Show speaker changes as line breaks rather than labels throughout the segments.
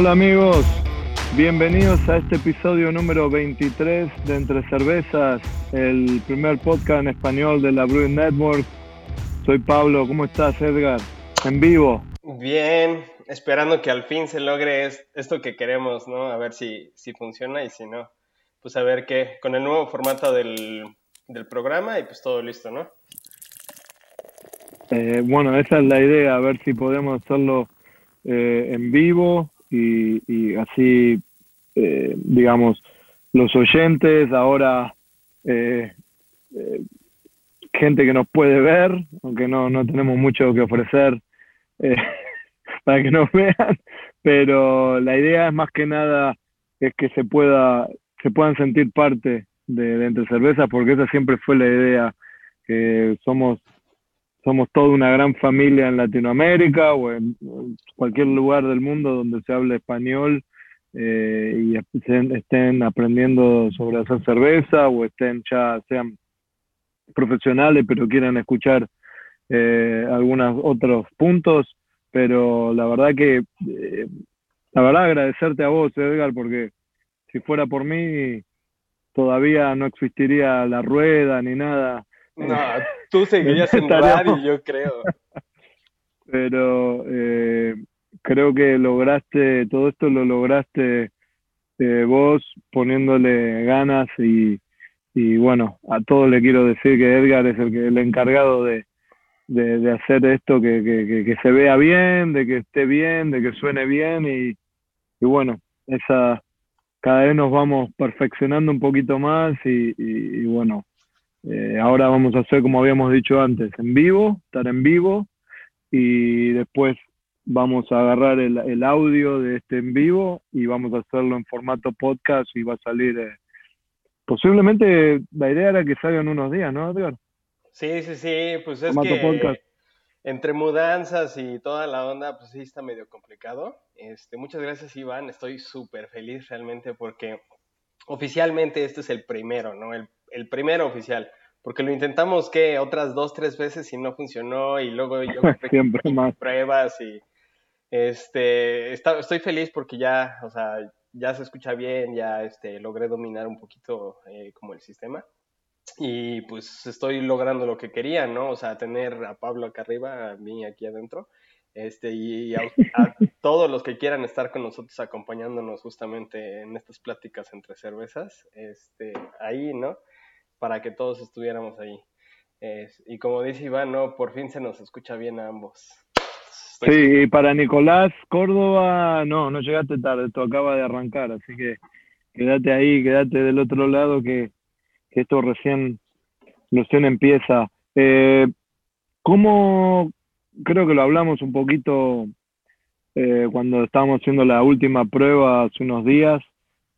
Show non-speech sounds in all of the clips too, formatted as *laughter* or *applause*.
Hola amigos, bienvenidos a este episodio número 23 de Entre Cervezas, el primer podcast en español de la Brewing Network. Soy Pablo, ¿cómo estás Edgar? En vivo.
Bien, esperando que al fin se logre esto que queremos, ¿no? A ver si, si funciona y si no, pues a ver qué, con el nuevo formato del, del programa y pues todo listo, ¿no?
Eh, bueno, esa es la idea, a ver si podemos hacerlo eh, en vivo y, así, eh, digamos, los oyentes, ahora gente que nos puede ver, aunque no, no tenemos mucho que ofrecer *laughs* para que nos vean, pero la idea es más que nada es que se pueda se puedan sentir parte de, de Entre Cervezas, porque esa siempre fue la idea, que somos somos toda una gran familia en Latinoamérica o en cualquier lugar del mundo donde se hable español eh, y estén aprendiendo sobre hacer cerveza o estén ya sean profesionales pero quieran escuchar eh, algunos otros puntos. Pero la verdad que eh, la verdad agradecerte a vos Edgar porque si fuera por mí todavía no existiría la rueda ni nada
no, *laughs* tú seguirías en radio, yo creo. *laughs*
Pero eh, creo que lograste, todo esto lo lograste eh, vos poniéndole ganas y, y bueno, a todos le quiero decir que Edgar es el, que, el encargado de, de, hacer esto, que, que, que, se vea bien, de que esté bien, de que suene bien y, y bueno, esa cada vez nos vamos perfeccionando un poquito más y, y bueno, eh, ahora vamos a hacer como habíamos dicho antes, en vivo, estar en vivo y después vamos a agarrar el, audio de este en vivo y vamos a hacerlo en formato podcast y va a salir, eh, posiblemente la idea era que salgan unos días, ¿no, Edgar?
Sí, sí, sí, pues es que entre mudanzas y toda la onda, pues sí está medio complicado. Este, muchas gracias Iván, estoy súper feliz realmente porque oficialmente este es el primero, ¿no? El el primero oficial, porque lo intentamos que otras dos, tres veces y no funcionó y luego yo *laughs*
siempre más
pruebas y este estoy feliz porque ya, o sea, ya se escucha bien, ya este logré dominar un poquito eh, como el sistema y pues estoy logrando lo que quería, ¿no? O sea, tener a Pablo acá arriba, a mí aquí adentro. Este, y a, a, *laughs* todos los que quieran estar con nosotros acompañándonos justamente en estas pláticas entre cervezas, este, ahí, ¿no? Para que todos estuviéramos ahí. y como dice Iván, no, por fin se nos escucha bien a ambos.
Sí, y para Nicolás Córdoba, no, no llegaste tarde, esto acaba de arrancar, así que quédate ahí, quédate del otro lado que, esto recién, recién empieza. Eh, ¿Cómo, creo que lo hablamos un poquito eh, cuando estábamos haciendo la última prueba hace unos días,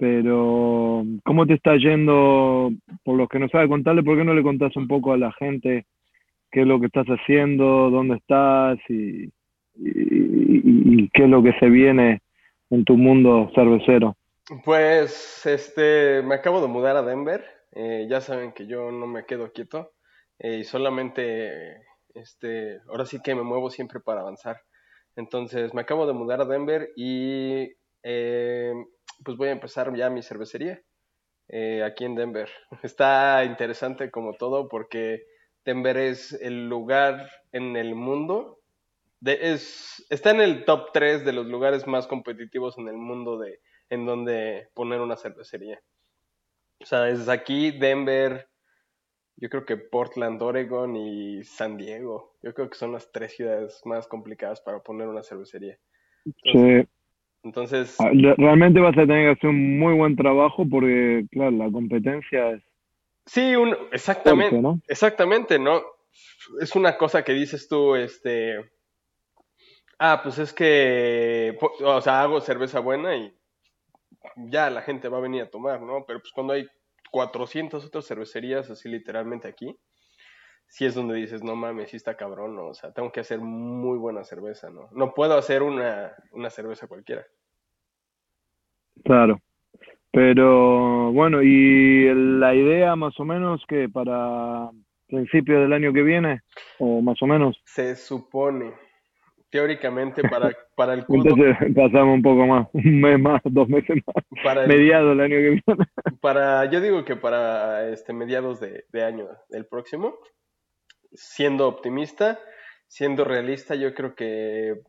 pero, ¿cómo te está yendo? Por los que no sabe contarle, ¿por qué no le contás un poco a la gente qué es lo que estás haciendo, dónde estás y, qué es lo que se viene en tu mundo cervecero?
Pues, este, me acabo de mudar a Denver. Eh, ya saben que yo no me quedo quieto eh, y solamente, este, ahora sí que me muevo siempre para avanzar. Entonces, me acabo de mudar a Denver y eh, pues voy a empezar ya mi cervecería eh, aquí en Denver. *laughs* Está interesante como todo porque Denver es el lugar en el mundo, de, es, está en el top 3 de los lugares más competitivos en el mundo de en donde poner una cervecería. O sea, es aquí Denver, yo creo que Portland, Oregon y San Diego. Yo creo que son las tres ciudades más complicadas para poner una cervecería.
sí.
Entonces...
Ah, realmente vas a tener que hacer un muy buen trabajo porque, claro, la competencia es...
Sí, un, exactamente, ¿no? exactamente, ¿no? Es una cosa que dices tú, este... Ah, pues es que, o sea, hago cerveza buena y ya la gente va a venir a tomar, ¿no? Pero pues cuando hay 400 otras cervecerías así literalmente aquí, sí es donde dices, no mames, sí está cabrón, ¿no? O sea, tengo que hacer muy buena cerveza, ¿no? No puedo hacer una, una cerveza cualquiera.
Claro. Pero bueno, ¿y la idea más o menos que para principios del año que viene? ¿O más o menos?
Se supone, teóricamente para, *laughs* para el.
Entonces pasamos un poco más, un mes más, dos meses más,
Para el-
mediado el año que viene.
para, yo digo que para este mediados de, de año del próximo, siendo optimista, siendo realista, yo creo que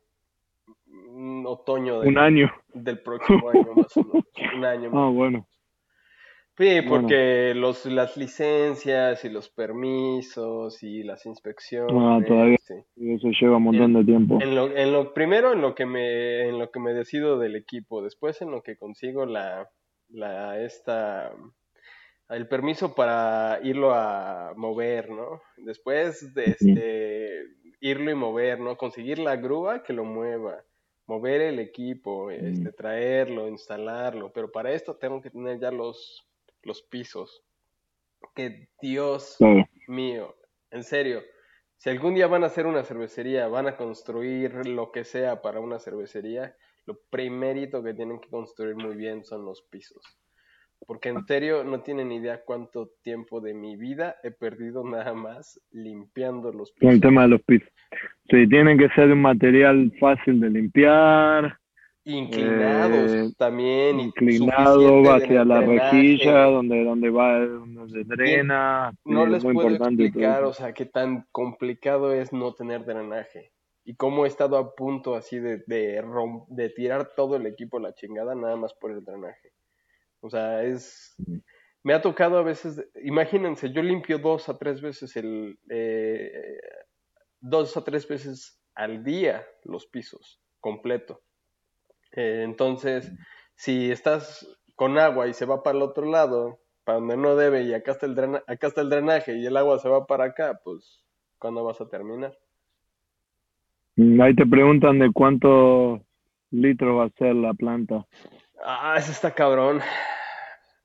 mm, otoño del,
Un año.
del próximo año más o menos, *laughs* un año más.
Ah, bueno.
Sí,
Bueno.
porque los, las licencias y los permisos y las inspecciones.
Ah, todavía.
sí.
Eso lleva un montón de tiempo.
En lo, en lo primero en lo que me en lo que me decido del equipo, después en lo que consigo la la esta el permiso para irlo a mover, ¿no? Después de este irlo y mover, ¿no? Conseguir la grúa que lo mueva, mover el equipo, este traerlo, instalarlo, pero para esto tengo que tener ya los los pisos. Que Dios mío, en serio, si algún día van a hacer una cervecería, van a construir lo que sea para una cervecería, lo primerito que tienen que construir muy bien son los pisos. Porque en serio no tienen idea cuánto tiempo de mi vida he perdido nada más limpiando los
Con el
pisos.
tema de los pisos. Sí, tienen que ser un material fácil de limpiar,
Inclinados
Eh,
también.
inclinado hacia la rejilla, donde, donde va, donde se drena.
No les
muy
puedo explicar, o sea, qué tan complicado es no tener drenaje. Y cómo he estado a punto así de, de, de tirar todo el equipo a la chingada nada más por el drenaje. O sea, es... Me ha tocado a veces, imagínense, yo limpio dos a tres veces el... eh, dos a tres veces al día los pisos, completo. Eh, entonces, si estás con agua y se va para el otro lado, para donde no debe, y acá está el drena- acá está el drenaje y el agua se va para acá, pues, ¿cuándo vas a terminar?
Mm, Ahí te preguntan de cuántos litros va a ser la planta.
Ah, eso está cabrón.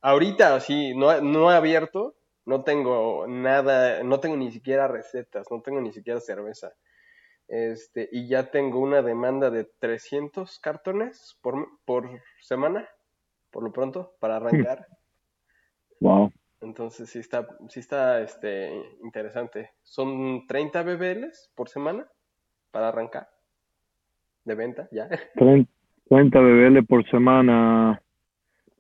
Ahorita, sí, no, no he abierto, no tengo nada, no tengo ni siquiera recetas, no tengo ni siquiera cerveza. Este, y ya tengo una demanda de 300 cartones por, por semana, por lo pronto, para arrancar.
Wow.
Entonces sí está, sí está este, interesante. Son 30 BBLs por semana para arrancar de venta, ya.
30, 30 BBL por semana.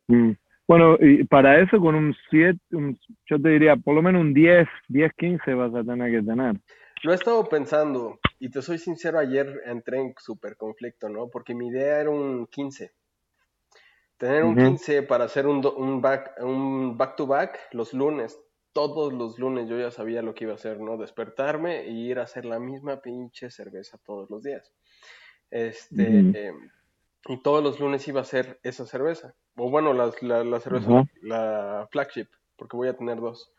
Mm. Bueno, y para eso con un 7, un- yo te diría por lo menos un 10, 10, 15 vas a tener que tener.
Lo he estado pensando, y te soy sincero, ayer entré en súper conflicto, ¿no? Porque mi idea era un 15. Tener un
Ujú.
15 para hacer un, un back un back to back los lunes. Todos los lunes yo ya sabía lo que iba a hacer, ¿no? Despertarme y ir a hacer la misma pinche cerveza todos los días. Este, eh, y todos los lunes iba a hacer esa cerveza. O bueno, la, la, la cerveza, la flagship, porque voy a tener dos.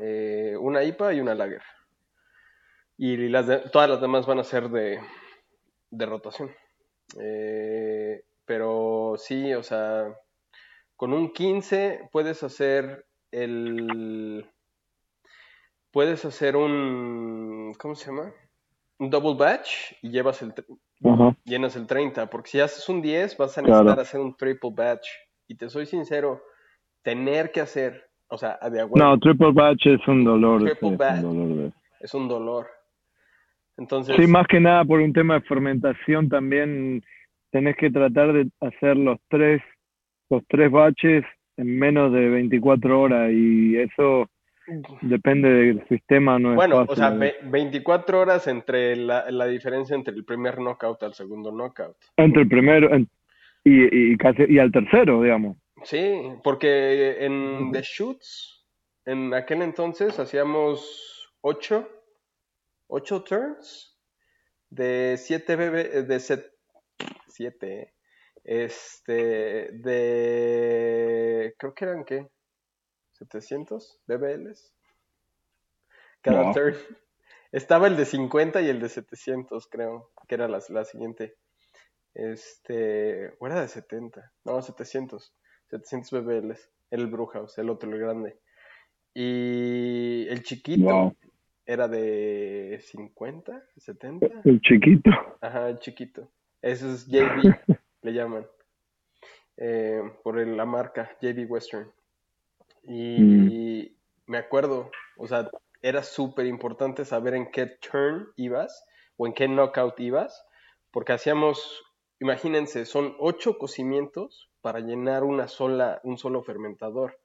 Eh, una IPA y una lager. Y las de- todas las demás van a ser de, de rotación. Eh, pero sí, o sea, con un 15 puedes hacer el... Puedes hacer un... ¿Cómo se llama? Un double batch y llevas el...
Ajá.
llenas el 30, porque si haces un 10 vas a
Claro.
necesitar hacer un triple batch. Y te soy sincero, tener que hacer, o sea, de a huevo,
No, triple batch es un dolor.
Triple
sí, es
batch.
un dolor de-
es un dolor. Entonces,
Sí, más que nada por un tema de fermentación también tenés que tratar de hacer los tres, los tres baches en menos de 24 horas y eso depende del sistema, no es
bueno,
fácil.
o sea, ve- 24 horas entre la, la diferencia entre el primer knockout al segundo knockout.
Entre el primero en- y, y, casi, y al tercero, digamos.
Sí, porque en The Shoots, en aquel entonces hacíamos 8, 8 turns de 7 BB, de 7, este, de, creo que eran qué, 700 BBLs cada turn. *laughs* Estaba el de 50 y el de 700, creo, que era la, la siguiente. Este, o era de 70, no, 700, 700 BBLs, el Brewhouse, el otro, el grande. Y el chiquito
Wow.
era de 50, 70,
El chiquito.
ajá, el chiquito. Eso es *laughs* JB, le llaman, eh, por el- la marca JB Western. Y me acuerdo, o sea, era súper importante saber en qué turn ibas o en qué knockout ibas, porque hacíamos, imagínense, son ocho cocimientos para llenar una sola, un solo fermentador.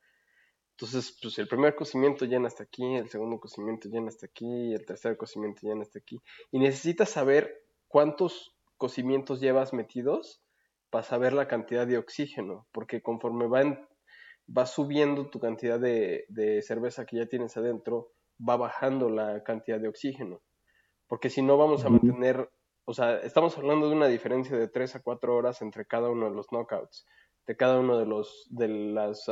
Entonces, pues el primer cocimiento llena hasta aquí, el segundo cocimiento llena hasta aquí, el tercer cocimiento llena hasta aquí. Y necesitas saber cuántos cocimientos llevas metidos para saber la cantidad de oxígeno, porque conforme va, va subiendo tu cantidad de, de cerveza que ya tienes adentro, va bajando la cantidad de oxígeno. Porque si no vamos a mantener, o sea, estamos hablando de una diferencia de 3 a 4 horas entre cada uno de los knockouts de cada uno de los de las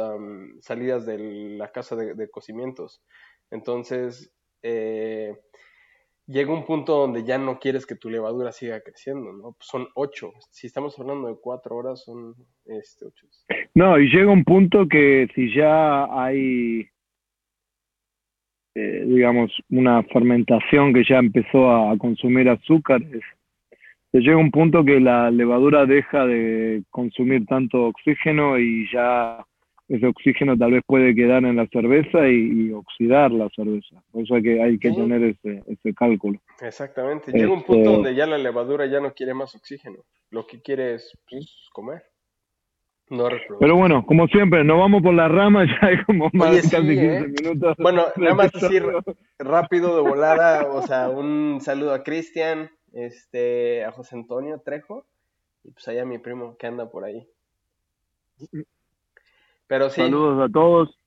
salidas de la casa de, cocimientos. Entonces, eh, llega un punto donde ya no quieres que tu levadura siga creciendo, ¿no? son ocho. Si estamos hablando de cuatro horas, son este, ocho.
No, y llega un punto que si ya hay, eh, digamos, una fermentación que ya empezó a consumir azúcares, llega un punto que la levadura deja de consumir tanto oxígeno y ya ese oxígeno tal vez puede quedar en la cerveza y, oxidar la cerveza. Por eso hay que, hay que tener ese, ese cálculo.
Exactamente. Llega un punto este donde ya la levadura ya no quiere más oxígeno. Lo que quiere es pues, comer.
No Pero bueno, como siempre, nos vamos por la rama, *laughs* ya hay como más de casi 15
¿eh? minutos. Bueno, *laughs* nada más decir rápido de volada, o sea, un saludo a Cristian, este, a José Antonio Trejo, y pues allá mi primo que anda por ahí. Pero sí.
Saludos a todos.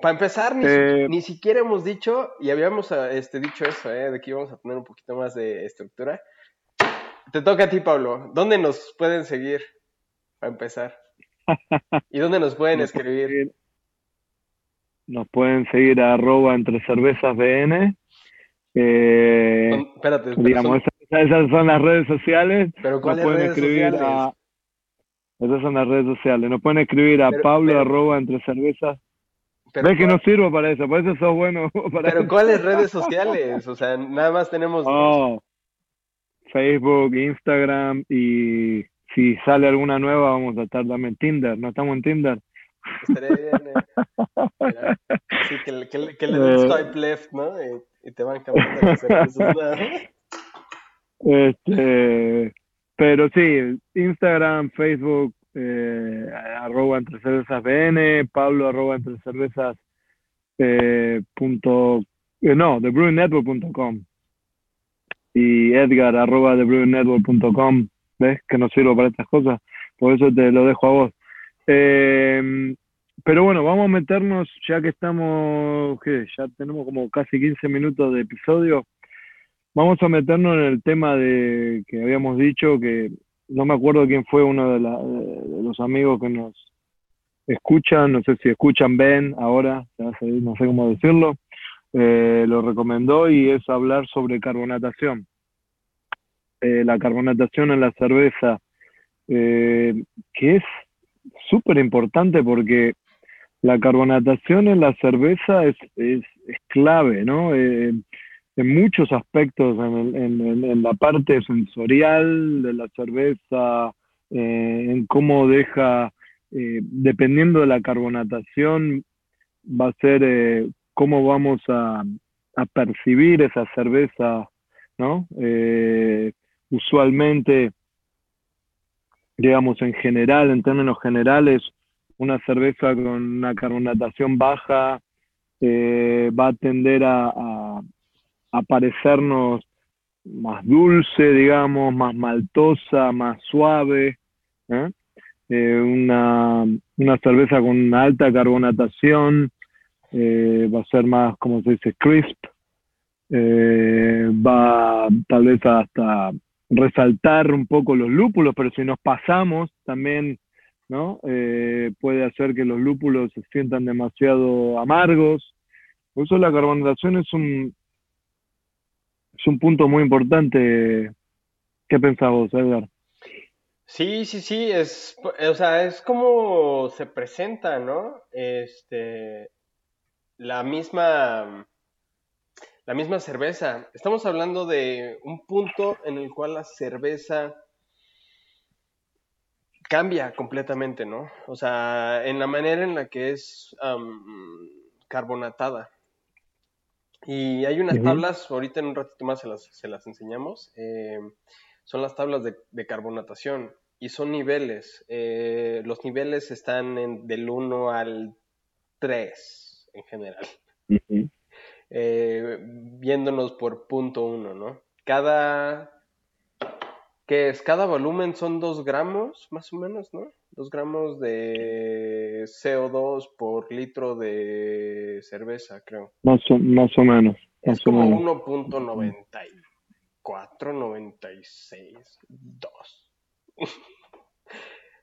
Para empezar, ni, eh, ni, siquiera hemos dicho, y habíamos este, dicho eso, eh, de que íbamos a tener un poquito más de estructura. Te toca a ti, Pablo. ¿Dónde nos pueden seguir? Para empezar. ¿Y dónde nos pueden *laughs* escribir?
Nos pueden seguir a arroba entre cervezas BN.
Eh, espérate,
digamos, esas son las redes sociales.
¿Pero cuáles pueden redes escribir sociales?
Esas son las redes sociales. Nos pueden escribir a Pablo arroba entre cervezas. Ves que no sirvo para eso, por eso sos bueno. *laughs*
Para pero ¿cuáles redes sociales? O sea, nada más tenemos...
Oh, Facebook, Instagram y si sale alguna nueva vamos a estar también en Tinder. ¿No estamos en Tinder?
Estaría bien. Eh. Sí, que, que, que le den eh. swipe left, ¿no? Y, te van cambiando las *laughs*
Este, pero sí, Instagram, Facebook, eh, arroba entre cervezas BN, Pablo arroba entre cervezas eh, punto, eh, no, thebrewingnetwork.com y Edgar arroba thebrewingnetwork.com, ¿ves? Que no sirvo para estas cosas, por eso te lo dejo a vos. Eh, pero bueno, vamos a meternos, ya que estamos, ¿qué? Ya tenemos como casi 15 minutos de episodio. Vamos a meternos en el tema de que habíamos dicho que no me acuerdo quién fue uno de, los amigos que nos escuchan, no sé si escuchan, ven ahora, no sé cómo decirlo, eh, lo recomendó y es hablar sobre carbonatación. Eh, la carbonatación en la cerveza, eh, que es súper importante porque la carbonatación en la cerveza es, es, es clave, ¿no? En muchos aspectos, en, la parte sensorial de la cerveza, eh, en cómo deja, eh, dependiendo de la carbonatación, va a ser eh, cómo vamos a, a, percibir esa cerveza, ¿no? usualmente, digamos, en general, en términos generales, una cerveza con una carbonatación baja va a tender a parecernos más dulce, digamos, más maltosa, más suave. ¿eh? Eh, una, una, cerveza con una alta carbonatación eh, va a ser más, como se dice, crisp. va tal vez hasta resaltar un poco los lúpulos, pero si nos pasamos también ¿no? puede hacer que los lúpulos se sientan demasiado amargos. Por eso la carbonatación es un, es un punto muy importante. ¿Qué pensás vos, Edgar?
Sí, sí, sí, es, o sea, es como se presenta, ¿no? Este, la misma, la misma cerveza. Estamos hablando de un punto en el cual la cerveza cambia completamente, ¿no? O sea, en la manera en la que es carbonatada. Y hay unas tablas, ahorita en un ratito más se las, se las enseñamos, eh, son las tablas de, carbonatación y son niveles. Eh, los niveles están en, del 1 al 3 en general. Eh, viéndonos por punto 1, ¿no? Cada que es cada volumen son 2 gramos, más o menos, ¿no? 2 gramos de CO2 por litro de cerveza, creo.
Más o, más o menos.
Es como 1.94, 96, 2.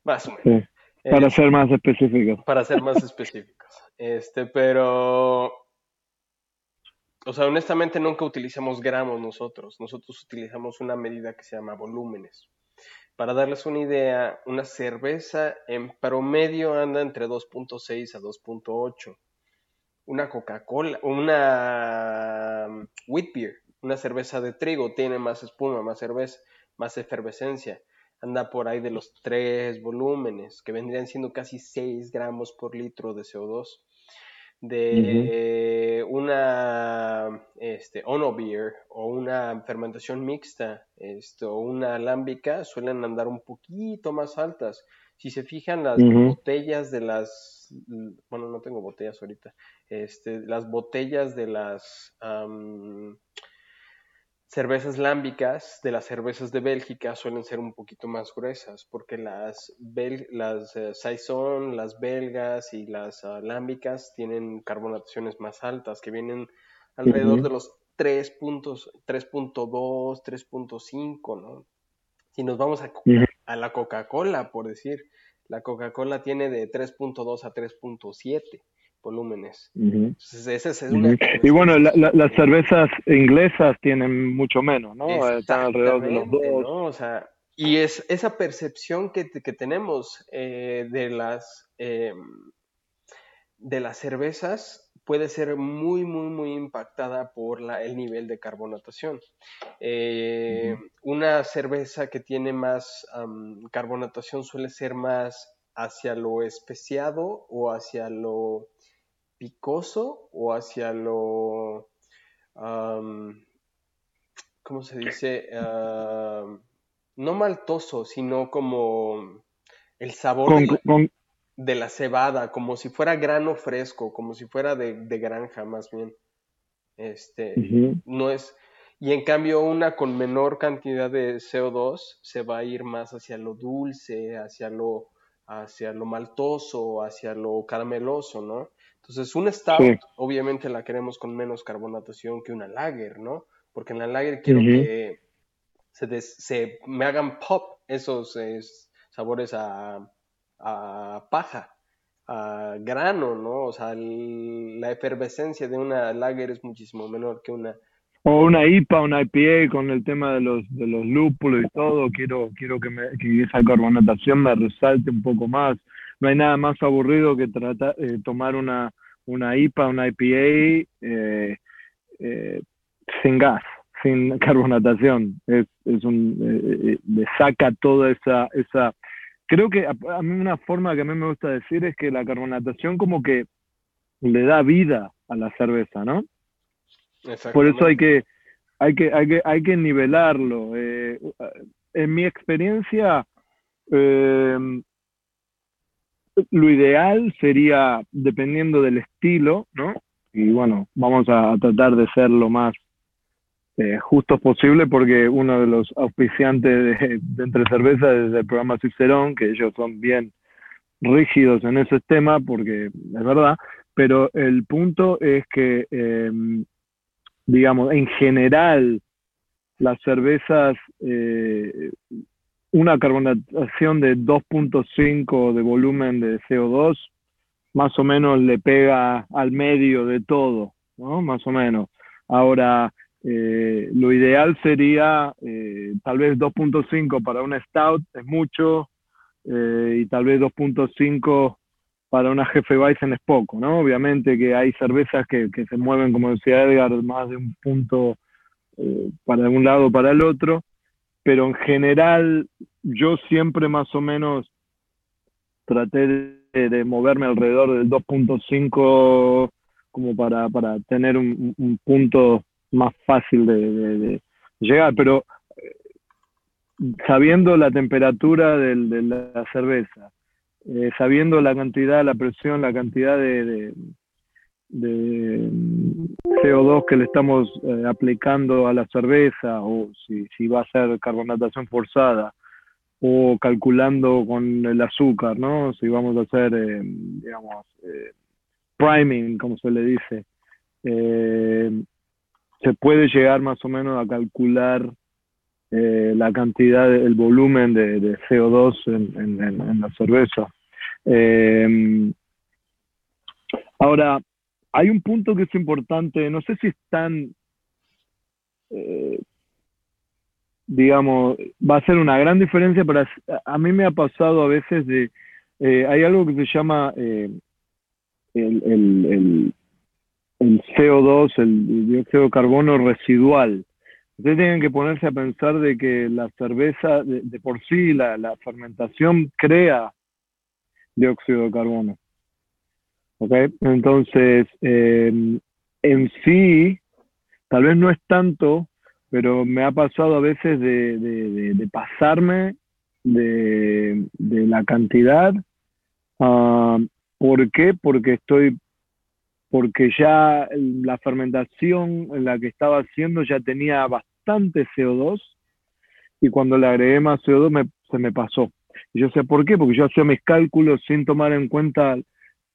más o menos.
Para ser más específicos.
Para ser más *laughs* específicos. Este, pero o sea, honestamente nunca utilizamos gramos nosotros. Nosotros utilizamos una medida que se llama volúmenes. Para darles una idea, una cerveza en promedio anda entre 2.6 a 2.8. Una Coca-Cola, una um, wheat beer, una cerveza de trigo tiene más espuma, más cerveza, más efervescencia. Anda por ahí de los tres volúmenes, que vendrían siendo casi 6 gramos por litro de CO2 de una este, ono beer o una fermentación mixta esto, una alámbica suelen andar un poquito más altas. Si se fijan las botellas de las, bueno, no tengo botellas ahorita, este, las botellas de las cervezas lámbicas de las cervezas de Bélgica suelen ser un poquito más gruesas porque las, las uh, Saison, las belgas y las uh, lámbicas tienen carbonataciones más altas que vienen alrededor de los 3.2, 3.5, ¿no? Si nos vamos a, a la Coca-Cola, por decir, la Coca-Cola tiene de 3.2 a 3.7 volúmenes.
Y bueno, las cervezas inglesas tienen mucho menos, ¿no? Están alrededor de los dos.
y es esa percepción que, tenemos eh, de, las, em, de las cervezas puede ser muy, muy, muy impactada por la, el nivel de carbonatación. Eh, una cerveza que tiene más carbonatación suele ser más hacia lo especiado o hacia lo picoso o hacia lo, ¿cómo se dice? no maltoso, sino como el sabor de, la, cebada, como si fuera grano fresco, como si fuera de, granja más bien. Este, no es, y en cambio una con menor cantidad de CO2 se va a ir más hacia lo dulce, hacia lo, hacia lo maltoso, hacia lo carameloso, ¿no? Entonces, un stout, obviamente la queremos con menos carbonatación que una lager, ¿no? Porque en la lager quiero que se, me hagan pop esos sabores a, paja, a grano, ¿no? O sea, la efervescencia de una lager es muchísimo menor que una...
O una IPA, una IPA con el tema de los, de los lúpulos y todo, quiero, quiero que, me, que esa carbonatación me resalte un poco más no hay nada más aburrido que tratar, eh, tomar una, una IPA, una IPA eh, eh, sin gas, sin *laughs* carbonatación. Es, es un, le saca toda esa, esa... Creo que a, mí una forma que a mí me gusta decir es que la carbonatación como que le da vida a la cerveza, ¿no? Por eso hay que, hay que, hay que, hay que nivelarlo. en mi experiencia, eh, lo ideal sería, dependiendo del estilo, ¿no? Y bueno, vamos a, tratar de ser lo más eh, justos posible porque uno de los auspiciantes de, Entre Cervezas es el programa Cicerón, que ellos son bien rígidos en ese tema, porque es verdad, pero el punto es que, em, digamos, en general, las cervezas eh, una carbonatación de 2.5 de volumen de CO2, más o menos le pega al medio de todo, ¿no? Más o menos. Ahora, eh, lo ideal sería eh, tal vez 2.5 para una stout, es mucho, eh, y tal vez 2.5 para una jefe Weizen es poco, ¿no? Obviamente que hay cervezas que, que se mueven, como decía Edgar, más de un punto para un lado para el otro, pero en general yo siempre más o menos traté de, moverme alrededor del 2.5 como para, para tener un, punto más fácil de, llegar, pero eh, sabiendo la temperatura de la cerveza, eh, sabiendo la cantidad, la presión, la cantidad de, de, CO2 que le estamos eh, aplicando a la cerveza, o si, si va a ser carbonatación forzada, o calculando con el azúcar, ¿no? Si vamos a hacer, eh, digamos, priming, como se le dice, se puede llegar más o menos a calcular eh, la cantidad, el volumen de, CO2 en, la cerveza. Em, ahora, hay un punto que es importante, no sé si están, eh, digamos, va a ser una gran diferencia, pero a, mí me ha pasado a veces de, eh, hay algo que se llama el, el, el CO2, el dióxido de carbono residual. Ustedes tienen que ponerse a pensar de que la cerveza, de, por sí, la, fermentación crea dióxido de carbono. ¿Ok? Entonces, em, en sí, tal vez no es tanto, pero me ha pasado a veces de, pasarme de, la cantidad. Ah, ¿Por qué? Porque estoy porque ya la fermentación en la que estaba haciendo ya tenía bastante bastante CO2 y cuando le agregué más CO2 se me pasó. Y yo sé por qué, porque yo hacía mis cálculos sin tomar en cuenta,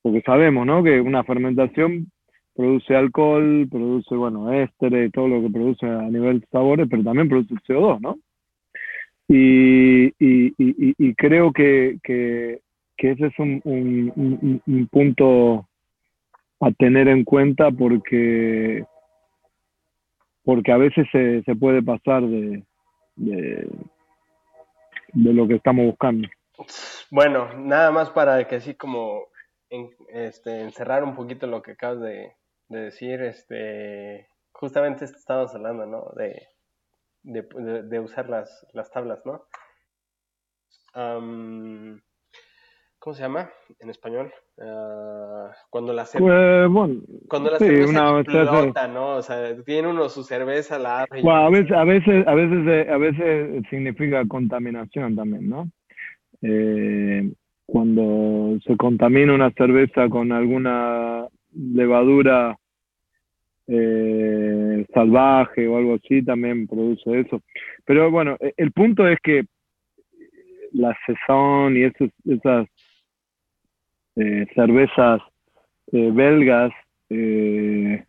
porque sabemos, ¿no? Que una fermentación produce alcohol, produce, bueno, ésteres, todo lo que produce a nivel de sabores, pero también produce CO2, ¿no? Y, y, creo que, que, ese es un, un punto a tener en cuenta porque porque a veces se, se puede pasar de, de, lo que estamos buscando.
Bueno, nada más para que así como este, encerrar un poquito lo que acabas de, decir, este, justamente estábamos hablando, ¿no? De, de, usar las, las tablas, ¿no? ¿Cómo se llama en español? Ah, cuando la cerveza,
pues,
cuando la cerveza explota, ¿no? O sea, tiene uno su cerveza, la
abre. a veces, a veces, a veces, eh, a veces significa contaminación también, ¿no? Eh, cuando se contamina una cerveza con alguna levadura eh, salvaje o algo así, también produce eso. Pero bueno, e, el punto es que la sesión y esos, esas eh, cervezas eh, belgas eh,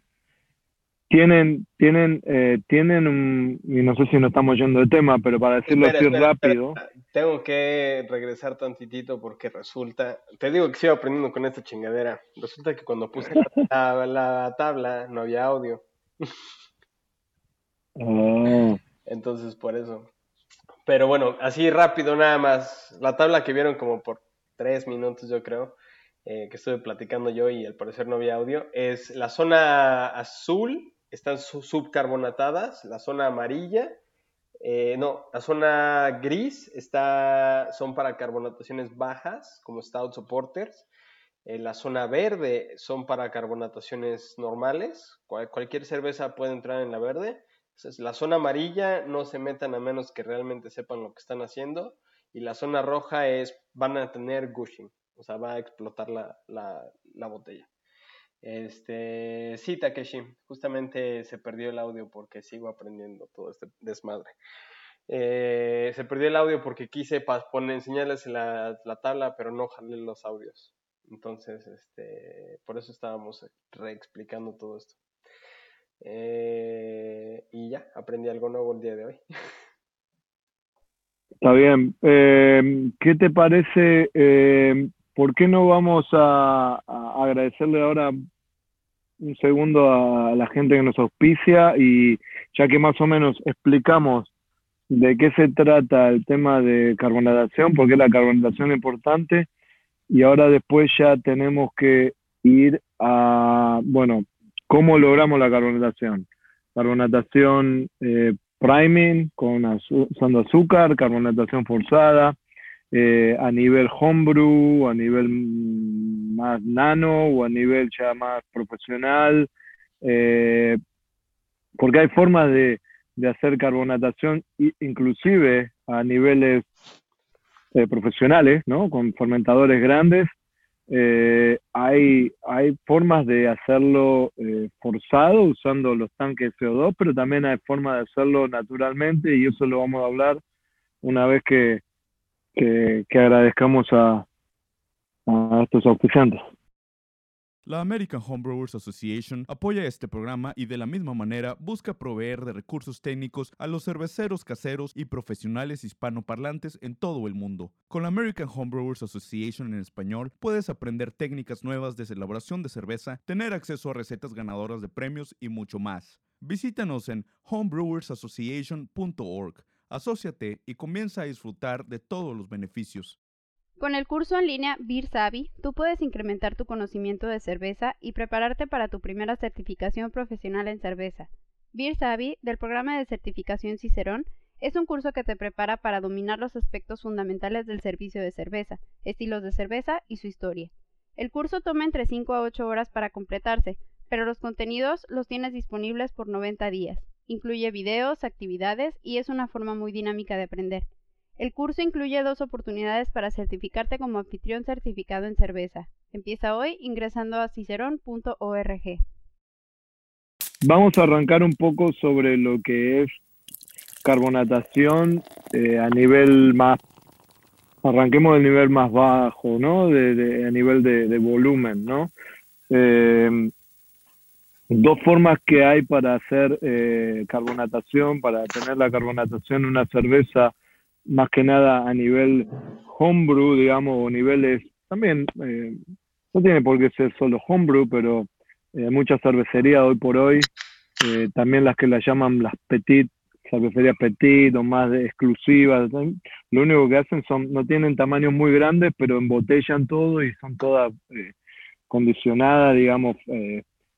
tienen tienen tienen un y no sé si nos estamos yendo de tema pero para decirlo así rápido
tengo que regresar tantitito porque resulta te digo que sigo aprendiendo con esta chingadera. Resulta que cuando puse la, *laughs* tabla no había audio.
Oh.
entonces por eso. Pero bueno así rápido nada más. La tabla que vieron como por tres minutos yo creo eh, que estuve platicando yo y al parecer no había audio, es la zona azul, están subcarbonatadas, la zona amarilla, eh, no, la zona gris está, son para carbonataciones bajas, como Stout o Porters. Eh, la zona verde son para carbonataciones normales. cualquier cerveza puede entrar en la verde. Entonces, la zona amarilla no se metan a menos que realmente sepan lo que están haciendo. Y la zona roja es, van a tener gushing. O sea, va a explotar la, botella. Este, sí, Takeshi, justamente se perdió el audio porque sigo aprendiendo todo este desmadre. Eh, se perdió el audio porque quise poner, enseñarles la, la, tabla, pero no jalé los audios. Entonces, este, por eso estábamos reexplicando todo esto. Eh, y ya, aprendí algo nuevo el día de hoy.
Está bien. Eh, ¿Qué te parece ¿por qué no vamos a, agradecerle ahora un segundo a la gente que nos auspicia y ya que más o menos explicamos de qué se trata el tema de carbonatación, porque la carbonatación es importante, y ahora después ya tenemos que ir a, bueno, ¿cómo logramos la carbonatación? Carbonatación eh, priming con azúcar, carbonatación forzada, eh, a nivel homebrew, a nivel más nano o a nivel ya más profesional, eh, porque hay formas de, hacer carbonatación, inclusive a niveles eh, profesionales, ¿no? Con fermentadores grandes. Eh, hay, hay formas de hacerlo forzado usando los tanques CO2, pero también hay formas de hacerlo naturalmente y eso lo vamos a hablar una vez que, que, agradezcamos a, a estos auspiciantes.
La American Homebrewers Association apoya este programa y de la misma manera busca proveer de recursos técnicos a los cerveceros caseros y profesionales hispanoparlantes en todo el mundo. Con la American Homebrewers Association en español puedes aprender técnicas nuevas de elaboración de cerveza, tener acceso a recetas ganadoras de premios y mucho más. Visítanos en homebrewersassociation.org. Asociate y comienza a disfrutar de todos los beneficios.
Con el curso en línea Beer Savvy, tú puedes incrementar tu conocimiento de cerveza y prepararte para tu primera certificación profesional en cerveza. Beer Savvy, del programa de certificación Cicerón, es un curso que te prepara para dominar los aspectos fundamentales del servicio de cerveza, estilos de cerveza y su historia. El curso toma entre 5 a 8 horas para completarse, pero los contenidos los tienes disponibles por 90 días. Incluye videos, actividades y es una forma muy dinámica de aprender. El curso incluye dos oportunidades para certificarte como anfitrión certificado en cerveza. Empieza hoy ingresando a cicerón.org.
Vamos a arrancar un poco sobre lo que es carbonatación eh, a nivel más, arranquemos del nivel más bajo, ¿no? De, a nivel de, volumen, ¿no? Eh, dos formas que hay para hacer eh, carbonatación, para tener la carbonatación en una cerveza más que nada a nivel homebrew, digamos, o niveles también, eh, no tiene por qué ser solo homebrew, pero eh, muchas cervecerías hoy por hoy, eh, también las que las llaman las petit, cervecerías petit o más exclusivas, lo único que hacen son, no tienen tamaños muy grandes, pero embotellan todo y son todas condicionadas, digamos,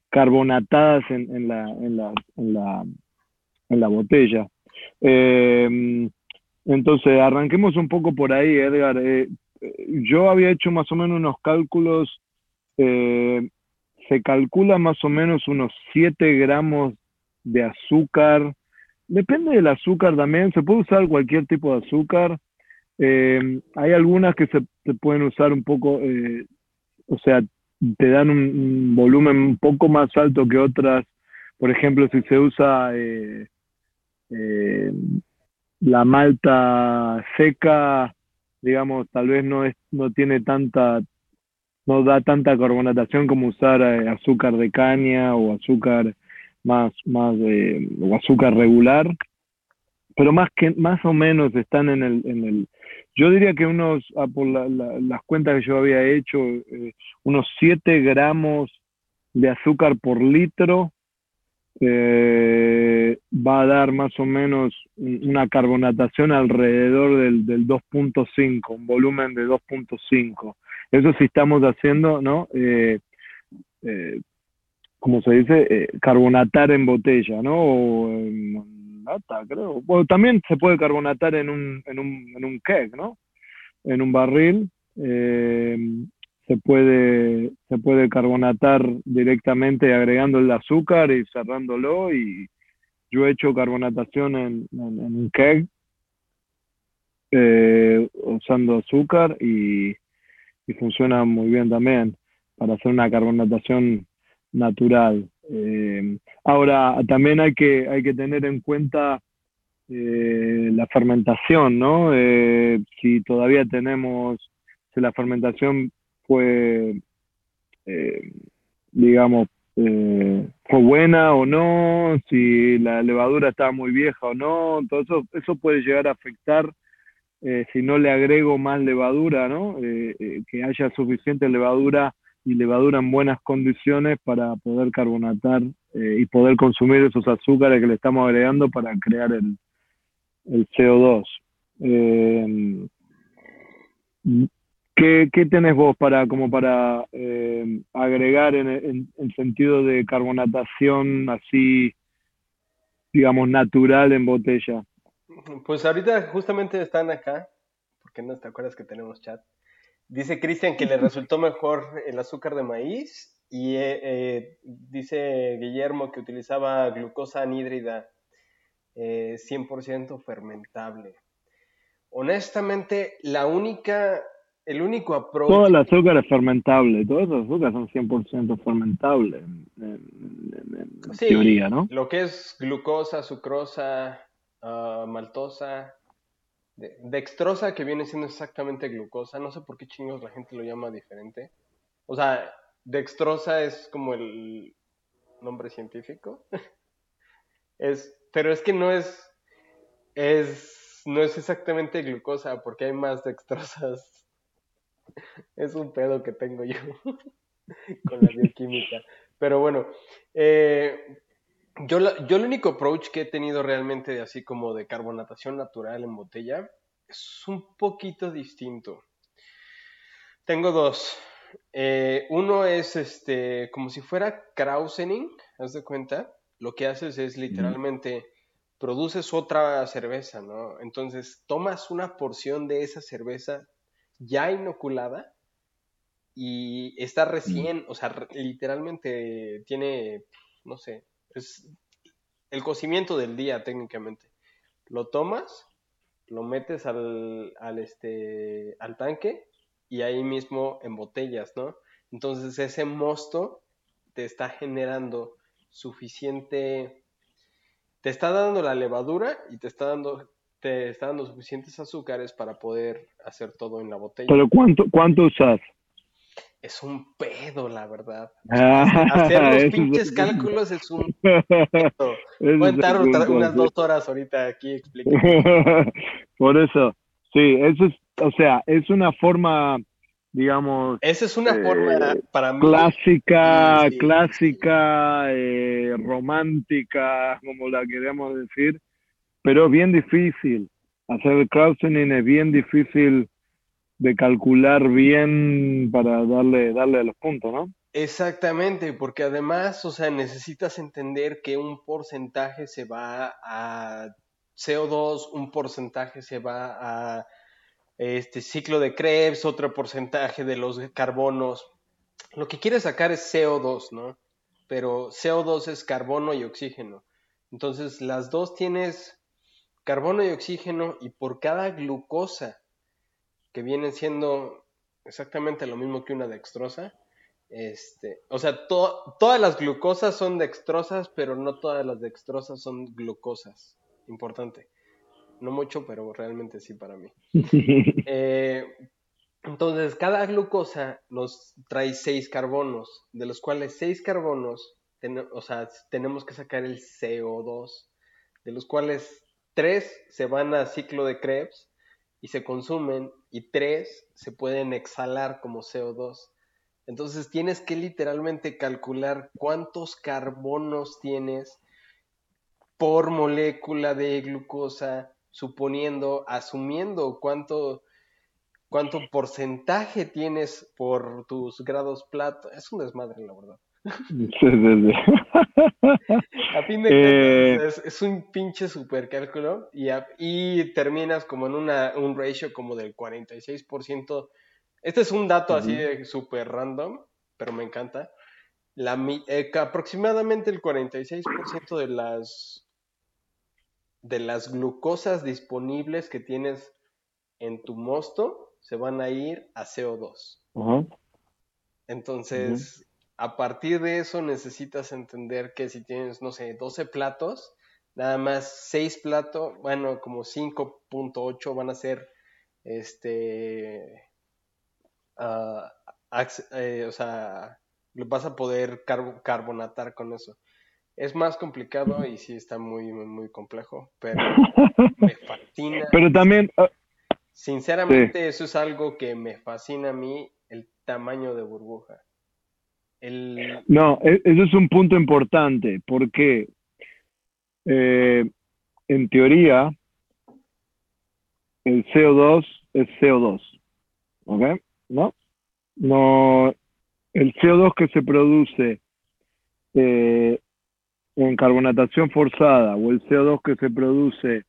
carbonatadas en, en, la, en, la, en, la, en la botella. Entonces, arranquemos un poco por ahí, Edgar. Eh, yo había hecho más o menos unos cálculos, eh, se calcula más o menos unos 7 gramos de azúcar. Depende del azúcar también, se puede usar cualquier tipo de azúcar. Eh, hay algunas que se, pueden usar un poco, o sea, te dan un, volumen un poco más alto que otras. Por ejemplo, si se usa la malta seca, digamos, tal vez no es, no tiene tanta, no da tanta carbonatación como usar eh, azúcar de caña o azúcar más, más de, o azúcar regular, pero más que, más o menos están en el, en el, yo diría que unos, ah, por las cuentas que yo había hecho, eh, unos 7 gramos de azúcar por litro eh, va a dar más o menos una carbonatación alrededor del, del 2.5, un volumen de 2.5. Eso sí estamos haciendo, ¿no? Eh, eh, como se dice, eh, carbonatar en botella, ¿no? O creo. Bueno, también se puede carbonatar en un, en un, en un keg, ¿no? En un barril. Eh, se puede, se puede carbonatar directamente agregando el azúcar y cerrándolo y yo he hecho carbonatación en, un keg eh, usando azúcar y, funciona muy bien también para hacer una carbonatación natural. Eh, ahora, también hay que, hay que tener en cuenta eh, la fermentación, ¿no? si todavía tenemos, si la fermentación fue, eh, digamos, eh, fue buena o no, si la levadura estaba muy vieja o no, todo eso, eso puede llegar a afectar eh, si no le agrego más levadura, ¿no? que haya suficiente levadura y levadura en buenas condiciones para poder carbonatar y poder consumir esos azúcares que le estamos agregando para crear el, el CO2. ¿Qué, ¿Qué, tenés vos para, como para eh, agregar en, en, sentido de carbonatación así, digamos, natural en botella?
Pues ahorita justamente están acá, porque no te acuerdas que tenemos chat. Dice Cristian que le resultó mejor el azúcar de maíz y eh, eh, dice Guillermo que utilizaba glucosa anhídrida 100% fermentable. Honestamente, la única, el único approach...
Todo el azúcar es fermentable, todos los azúcares son 100% fermentables en, en- en
Sí,
teoría, ¿no?
Lo que es glucosa, sucrosa, ah, maltosa, de- dextrosa, que viene siendo exactamente glucosa. No sé por qué chingos la gente lo llama diferente. O sea, dextrosa es como el nombre científico. *laughs* Es, pero es que no es, es, no es exactamente glucosa, porque hay más dextrosas. *laughs* Es un pedo que tengo yo *laughs* con la bioquímica. Pero bueno, eh, yo, yo el único approach que he tenido realmente así como de carbonatación natural en botella es un poquito distinto. Tengo dos. Eh, uno es este, como si fuera krausening, haz de cuenta. Lo que haces es literalmente produces otra cerveza, ¿no? Entonces tomas una porción de esa cerveza ya inoculada y está recién, o sea, literalmente tiene, no sé, es el cocimiento del día técnicamente. Lo tomas, lo metes al, al, este, al tanque y ahí mismo en botellas, ¿no? Entonces ese mosto te está generando suficiente, te está dando la levadura y te está dando, te está dando suficientes azúcares para poder hacer todo en la botella.
Pero ¿cuánto, cuánto usas?
Es un pedo, la verdad.
Ah, *laughs*
Hacer los *laughs*
es
pinches cálculos es un pedo. Voy a *laughs* unas dos horas ahorita aquí explicando.
Por eso, sí, eso es, o sea, es una forma, digamos,
Esa es una
Eh,
forma para mí.
clásica,
Sí,
clásica, eh, romántica, como la queremos decir, pero es bien difícil. Hacer el crowdsourcing es bien difícil de calcular bien para darle, darle a los puntos, ¿no?
Exactamente, porque además, o sea, necesitas entender que un porcentaje se va a CO2, un porcentaje se va a este ciclo de Krebs, otro porcentaje de los carbonos. Lo que quieres sacar es CO2, ¿no? Pero CO2 es carbono y oxígeno. Entonces, las dos tienes carbono y oxígeno y por cada glucosa, que viene siendo exactamente lo mismo que una dextrosa, este, o sea, to- todas las glucosas son dextrosas, pero no todas las dextrosas son glucosas. Importante. No mucho, pero realmente sí para mí. *laughs* Eh, entonces, cada glucosa nos trae seis carbonos, de los cuales seis carbonos, ten- o sea, tenemos que sacar el CO2, de los cuales tres se van a ciclo de Krebs y se consumen, y tres se pueden exhalar como CO2. Entonces tienes que literalmente calcular cuántos carbonos tienes por molécula de glucosa, suponiendo, asumiendo cuánto, cuánto porcentaje tienes por tus grados plato. Es un desmadre, la verdad.
Sí, sí, sí. *laughs*
A fin de
Eh,
cuentas, es, es un pinche supercálculo y, a- y terminas como en una, un ratio como del 46%. Este es un dato así de súper random, pero me encanta. La, eh, aproximadamente el 46% de las, de las glucosas disponibles que tienes en tu mosto se van a ir a CO2.
Ajá.
Entonces, a partir de eso necesitas entender que si tienes, no sé, 12 platos, nada más 6 platos, bueno, como 5.8 van a ser, este, eh, o sea, lo vas a poder carbo- carbonatar con eso. Es más complicado y sí está muy, muy, muy complejo, pero *laughs* me fascina.
Pero también, ah,
Sinceramente, eso es algo que me fascina a mí, el tamaño de burbuja. El...
No, e- eso es un punto importante, porque eh, en teoría el CO2 es CO2, ¿ok? ¿No? No, el CO2 que se produce eh, en carbonatación forzada o el CO2 que se produce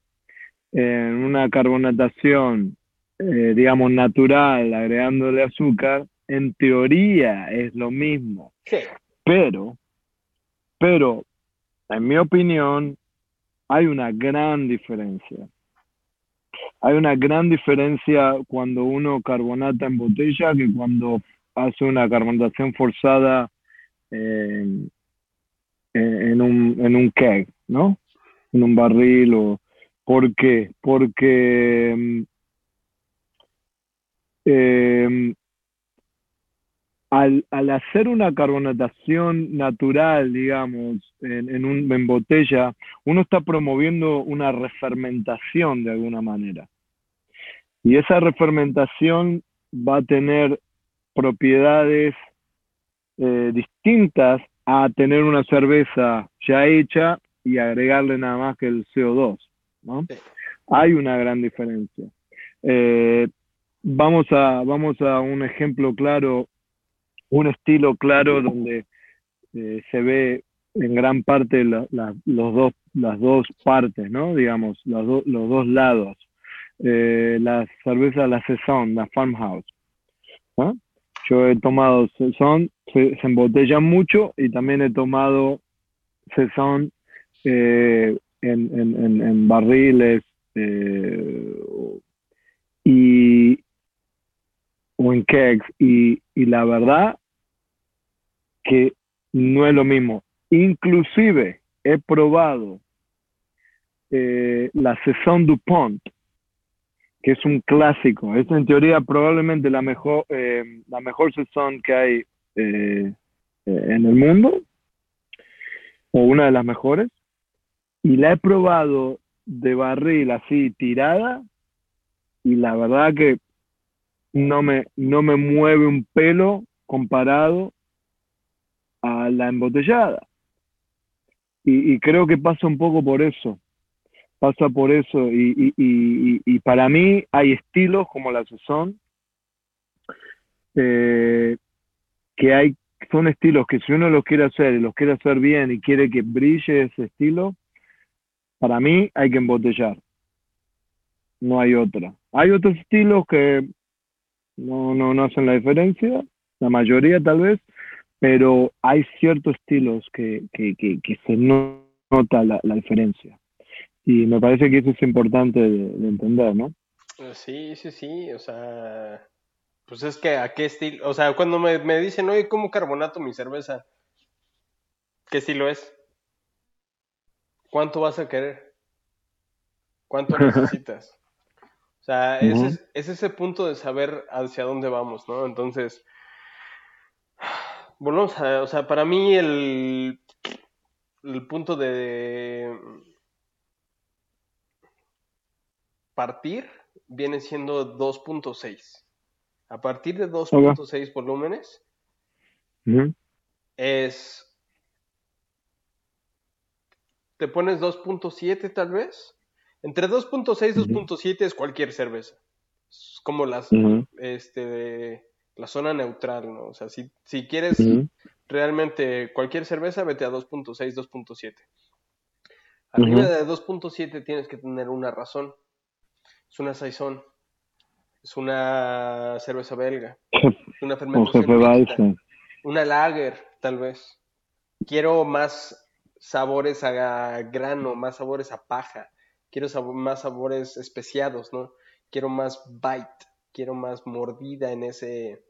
en una carbonatación, eh, digamos, natural, agregándole azúcar, en teoría es lo mismo.
Sí,
Pero, pero, en mi opinión, hay una gran diferencia. hay una gran diferencia cuando uno carbonata en botella que cuando hace una carbonatación forzada eh, en, un, en un keg, ¿no? En un barril o... ¿Por qué? Porque mm, eh, al, al, hacer una carbonatación natural, digamos, en, en, un, en botella, uno está promoviendo una refermentación de alguna manera. Y esa refermentación va a tener propiedades eh, distintas a tener una cerveza ya hecha y agregarle nada más que el CO2. ¿no? Hay una gran diferencia. Eh, vamos, a, vamos a un ejemplo claro un estilo claro donde eh, se ve en gran parte la, la, los dos, las dos partes, ¿no? Digamos, los, do, los dos lados. Eh, la cerveza, la Saison, la Farmhouse. ¿no? Yo he tomado Saison, se, se embotellan mucho y también he tomado Saison eh, en, en, en, en, barriles eh, y o en kegs y, y la verdad que no es lo mismo. Inclusive he probado eh, la Saison DuPont, que es un clásico. Es en teoría probablemente la mejor, eh, la mejor Saison que hay eh, en el mundo, o una de las mejores. Y la he probado de barril así tirada, y la verdad que no me, no me mueve un pelo comparado a la embotellada. Y, y, creo que pasa un poco por eso. Pasa por eso. Y, y, y para mí hay estilos como la Saison eh, que hay, son estilos que si uno los quiere hacer y los quiere hacer bien y quiere que brille ese estilo, para mí hay que embotellar. No hay otra. Hay otros estilos que no, no, no hacen la diferencia, la mayoría tal vez, pero hay ciertos estilos que, que, que, que se nota la, la, diferencia. Y me parece que eso es importante de, de, entender, ¿no?
Sí, sí, sí, o sea, pues es que a qué estilo, o sea, cuando me, me dicen, oye, ¿cómo carbonato mi cerveza? ¿Qué estilo es? ¿Cuánto vas a querer? ¿Cuánto *laughs* necesitas? O sea, uh -huh. es, es ese punto de saber hacia dónde vamos, ¿no? Entonces, *sighs* volvemos a, o sea, para mí el, el punto de partir viene siendo 2.6. A partir de 2.6 okay. volúmenes uh -huh. es... Te pones 2.7 tal vez. Entre 2.6 y 2.7 es cualquier cerveza. Es como las... Uh -huh. Este la zona neutral, ¿no? O sea, si, si quieres uh -huh. realmente cualquier cerveza, vete a 2.6, 2.7. Arriba uh -huh. de 2.7 tienes que tener una razón. Es una saison. Es una cerveza belga. *laughs* Una fermentación. Una lager, tal vez. Quiero más sabores a grano, más sabores a paja. Quiero sab más sabores especiados, ¿no? Quiero más bite quiero más mordida en ese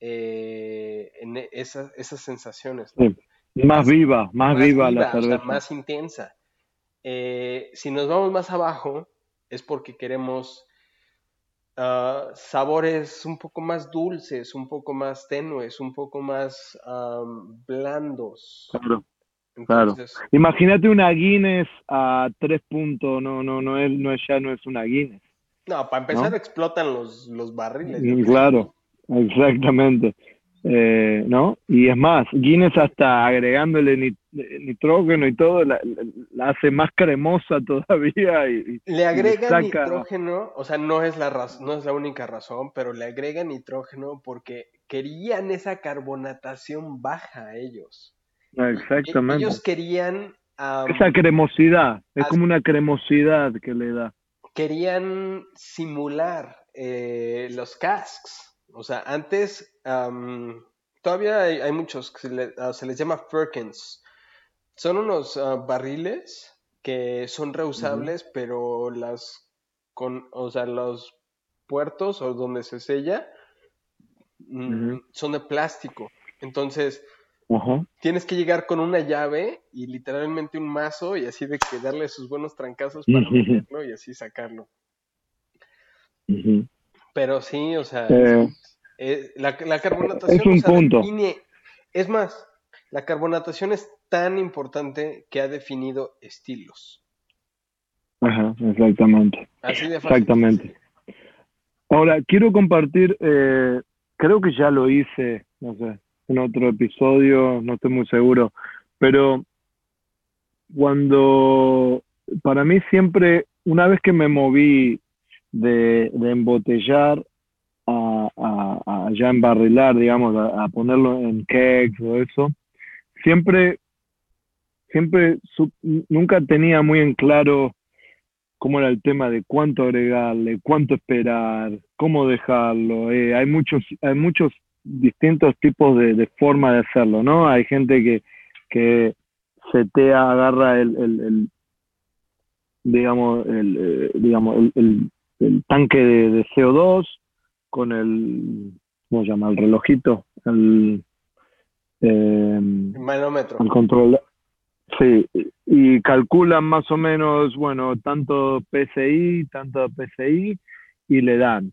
eh, en esas, esas sensaciones
¿no? sí. más, más, viva más, más viva, viva, la cerveza
o sea, más intensa eh, si nos vamos más abajo es porque queremos uh, sabores un poco más dulces un poco más tenues un poco más um, blandos
claro Entonces, claro. Imagínate una Guinness a tres puntos, no, no, no es, no es ya no es una Guinness.
No, para empezar ¿no? explotan los, los barriles.
Claro, exactamente. Eh, ¿No? Y es más, Guinness hasta agregándole nit nitrógeno y todo, la, la, hace más cremosa *laughs* todavía. Y,
le agrega saca... nitrógeno, o sea, no es, la no es la única razón, pero le agrega nitrógeno porque querían esa carbonatación baja a ellos.
Exactamente.
Ellos querían...
Um, esa cremosidad, es como una cremosidad que le da
querían simular eh, los casks. O sea, antes um, todavía hay, hay, muchos que se, le, uh, se, les llama Firkins. Son unos uh, barriles que son reusables, uh -huh. pero las con, o sea, los puertos o donde se sella mm, son de plástico. Entonces, tienes que llegar con una llave y literalmente un mazo y así de que darle sus buenos trancazos para meterlo y así sacarlo. Pero sí, o sea, eh, eh, la, carbonatación
es un punto.
es más, la carbonatación es tan importante que ha definido estilos.
Ajá, exactamente.
Así de
fácil. Exactamente. Ahora, quiero compartir, eh, creo que ya lo hice, no sé, en otro episodio, no estoy muy seguro, pero cuando, para mí siempre, una vez que me moví de, embotellar a, a, ya embarrilar, digamos, a, ponerlo en kegs o eso, siempre, siempre, nunca tenía muy en claro cómo era el tema de cuánto agregarle, cuánto esperar, cómo dejarlo. Eh, hay muchos, hay muchos distintos tipos de, de, forma de hacerlo, ¿no? Hay gente que, que se te agarra el, el, digamos, el, eh, digamos, el, el, tanque de, CO2 con el, ¿cómo se llama? El relojito, el,
eh, manómetro.
El control. Sí, y calculan más o menos, bueno, tanto PCI, tanto PCI, y le dan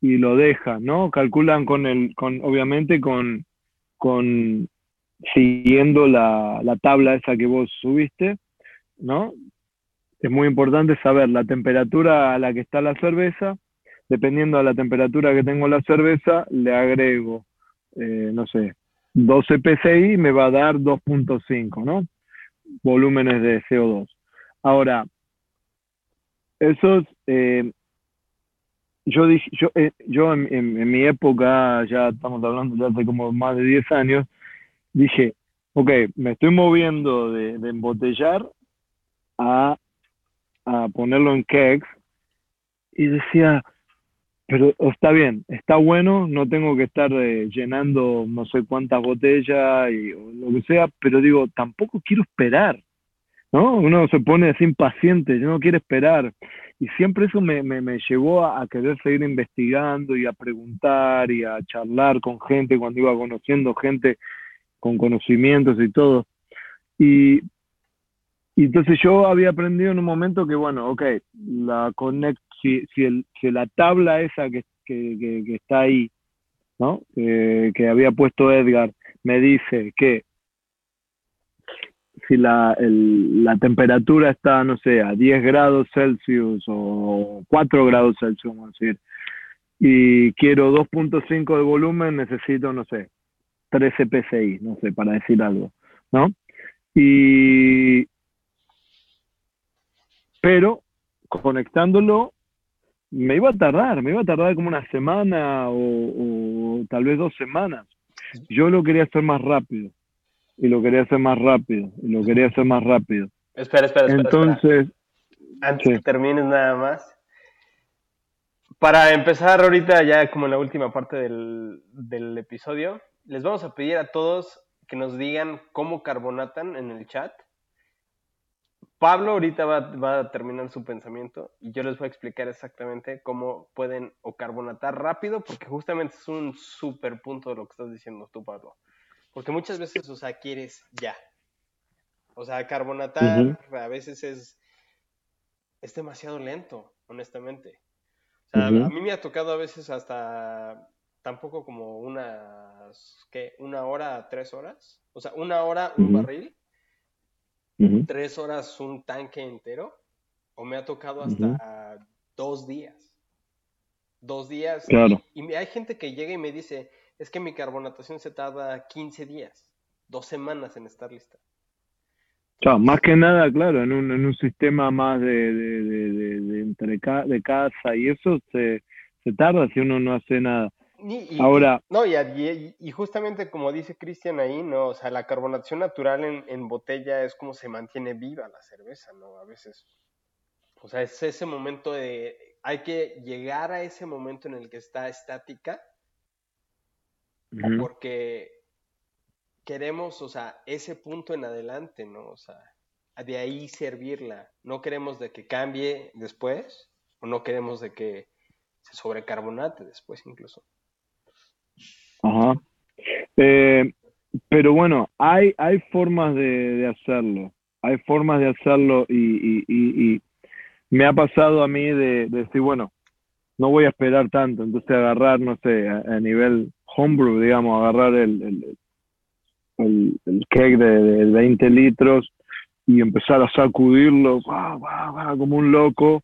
y lo dejan, ¿no? Calculan con el, con, obviamente con, con siguiendo la, la tabla esa que vos subiste, ¿no? Es muy importante saber la temperatura a la que está la cerveza. Dependiendo de la temperatura que tengo la cerveza, le agrego, eh, no sé, 12 PCI me va a dar 2.5, ¿no? Volúmenes de CO2. Ahora, esos, eh, yo dije, yo, eh, yo en, mi época, ya estamos hablando de hace como más de 10 años, dije, ok, me estoy moviendo de, embotellar a, a, ponerlo en kegs y decía, pero está bien, está bueno, no tengo que estar eh, llenando no sé cuántas botellas y lo que sea, pero digo, tampoco quiero esperar, ¿no? Uno se pone así impaciente, yo no quiero esperar. Y siempre eso me, me, llevó a, querer seguir investigando y a preguntar y a charlar con gente cuando iba conociendo gente con conocimientos y todo. Y, entonces yo había aprendido en un momento que, bueno, ok, la connect, si, si, el, si la tabla esa que, que, que, está ahí, ¿no? que había puesto Edgar, me dice que si la, la temperatura está, no sé, a 10 grados Celsius o 4 grados Celsius, vamos a decir, y quiero 2.5 de volumen, necesito, no sé, 13 PSI, no sé, para decir algo, ¿no? Y, pero conectándolo, me iba a tardar, me iba a tardar como una semana o, o tal vez dos semanas. Yo lo quería hacer más rápido y lo quería hacer más rápido, y lo quería hacer más rápido.
Espera, espera, espera.
Entonces,
antes que termines nada más, para empezar ahorita ya como en la última parte del, del episodio, les vamos a pedir a todos que nos digan cómo carbonatan en el chat. Pablo ahorita va, va, a terminar su pensamiento y yo les voy a explicar exactamente cómo pueden o carbonatar rápido, porque justamente es un súper punto de lo que estás diciendo tú, Pablo. Porque muchas veces, o sea, quieres ya. O sea, carbonatar a veces es, es demasiado lento, honestamente. O sea, a mí me ha tocado a veces hasta tampoco como unas, ¿qué? Una hora, tres horas. O sea, una hora un barril, tres horas un tanque entero. O me ha tocado hasta dos días. Dos días.
Claro.
y hay gente que llega y me dice, es que mi carbonatación se tarda 15 días, dos semanas en estar lista.
Claro, más que nada, claro, en un, en un sistema más de, de, de, de entre de casa y eso se, se tarda si uno no hace nada. Ahora.
No, y, y, justamente como dice Cristian ahí, ¿no? O sea, la carbonatación natural en, en, botella es como se mantiene viva la cerveza, ¿no? A veces. O sea, es ese momento de. Hay que llegar a ese momento en el que está estática porque queremos, o sea, ese punto en adelante, ¿no? O sea, de ahí servirla. No queremos de que cambie después, o no queremos de que se sobrecarbonate después incluso.
Ajá. Eh, pero bueno, hay, hay formas de, hacerlo. Hay formas de hacerlo y, me ha pasado a mí de, decir, bueno, no voy a esperar tanto, entonces agarrar, no sé, a, nivel homebrew, digamos, agarrar el, el, el, cake de, 20 litros y empezar a sacudirlo como un loco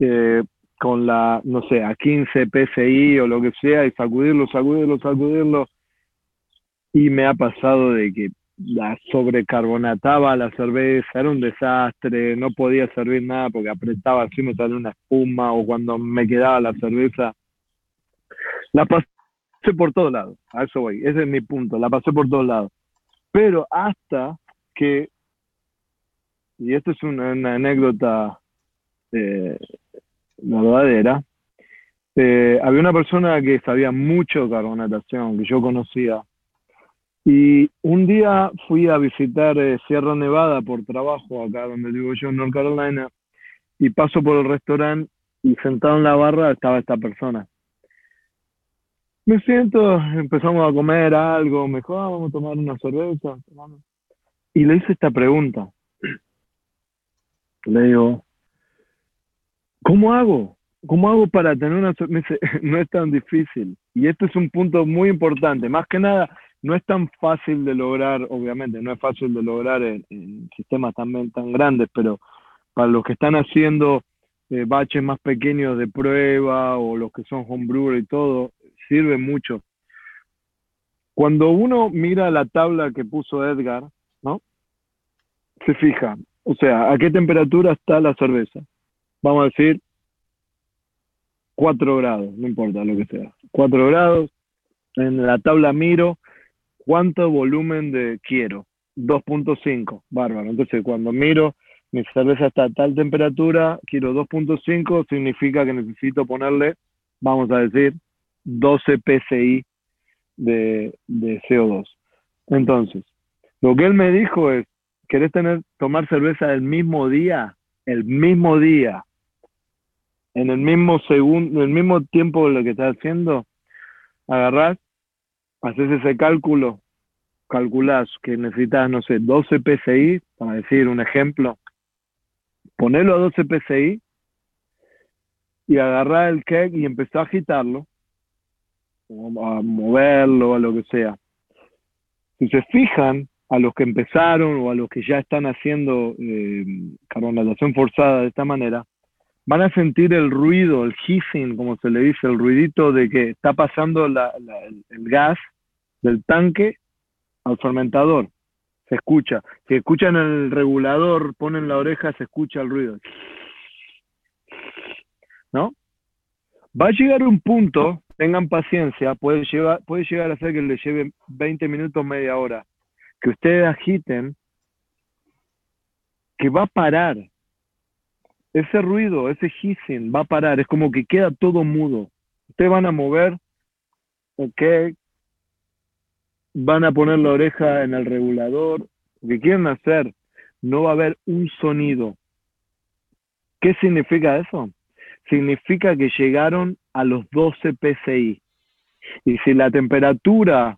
eh, con la, no sé, a 15 PSI o lo que sea y sacudirlo, sacudirlo, sacudirlo y me ha pasado de que la sobrecarbonataba la cerveza, era un desastre, no podía servir nada porque apretaba así, me salía una espuma o cuando me quedaba la cerveza. La pasé por todos lados, a eso voy, ese es mi punto, la pasé por todos lados. Pero hasta que, y esto es una, anécdota eh, verdadera, eh, había una persona que sabía mucho de carbonatación, que yo conocía, y un día fui a visitar eh, Sierra Nevada por trabajo, acá donde vivo yo en North Carolina, y paso por el restaurante y sentado en la barra estaba esta persona. Me siento, empezamos a comer algo, me dijo, ah, vamos a tomar una cerveza. Y le hice esta pregunta. *clears throat* Le digo, ¿cómo hago? ¿Cómo hago para tener una cerveza? *laughs* no es tan difícil. Y este es un punto muy importante. Más que nada, no es tan fácil de lograr, obviamente, no es fácil de lograr en, sistemas también tan grandes, pero para los que están haciendo eh, baches más pequeños de prueba o los que son homebrewer y todo, sirve mucho. Cuando uno mira la tabla que puso Edgar, ¿no? Se fija, o sea, a qué temperatura está la cerveza. Vamos a decir 4 grados, no importa lo que sea. 4 grados. En la tabla miro ¿Cuánto volumen de quiero? 2.5, bárbaro. Entonces, cuando miro, mi cerveza está a tal temperatura, quiero 2.5, significa que necesito ponerle, vamos a decir, 12 psi de, de CO2. Entonces, lo que él me dijo es, ¿querés tener, tomar cerveza el mismo día? El mismo día, en el mismo segundo, en el mismo tiempo de lo que estás haciendo, agarrás haces ese cálculo, calculás que necesitas, no sé, 12 PSI, para decir un ejemplo, ponelo a 12 PSI y agarrar el keg y empezar a agitarlo, o a moverlo, a lo que sea. Si se fijan, a los que empezaron o a los que ya están haciendo eh, carbonatación forzada de esta manera, van a sentir el ruido, el hissing, como se le dice, el ruidito de que está pasando el, gas del tanque al fermentador. Se escucha. Si escuchan el regulador, ponen la oreja, se escucha el ruido. ¿No? Va a llegar un punto, tengan paciencia, puede, llevar, puede llegar a ser que le lleve 20 minutos, media hora, que ustedes agiten, que va a parar ese ruido, ese hissing va a parar, es como que queda todo mudo. Ustedes van a mover, ok, van a poner la oreja en el regulador, lo que quieren hacer, no va a haber un sonido. ¿Qué significa eso? Significa que llegaron a los 12 PSI. Y si la temperatura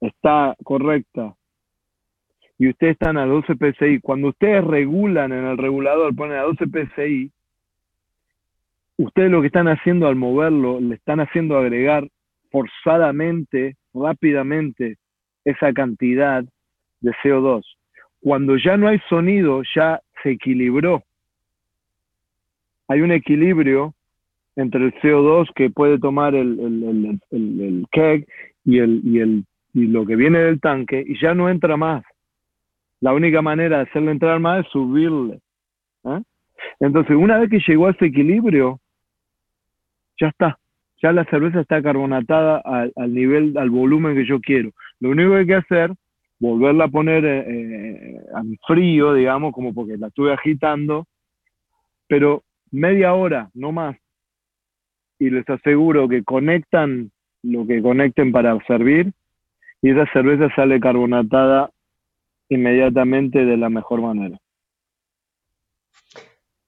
está correcta y ustedes están a 12 PSI, cuando ustedes regulan en el regulador, ponen a 12 PSI, ustedes lo que están haciendo al moverlo, le están haciendo agregar forzadamente, rápidamente, esa cantidad de CO2. Cuando ya no hay sonido, ya se equilibró. Hay un equilibrio entre el CO2 que puede tomar el, el, el keg y, el, y, el, y lo que viene del tanque y ya no entra más. La única manera de hacerle entrar más es subirle. ¿eh? Entonces, una vez que llegó a ese equilibrio, ya está. Ya la cerveza está carbonatada al, nivel, al volumen que yo quiero. Lo único que hay que hacer, volverla a poner eh, eh, en frío, digamos, como porque la estuve agitando, pero media hora, no más. Y les aseguro que conectan lo que conecten para servir y esa cerveza sale carbonatada inmediatamente de la mejor manera.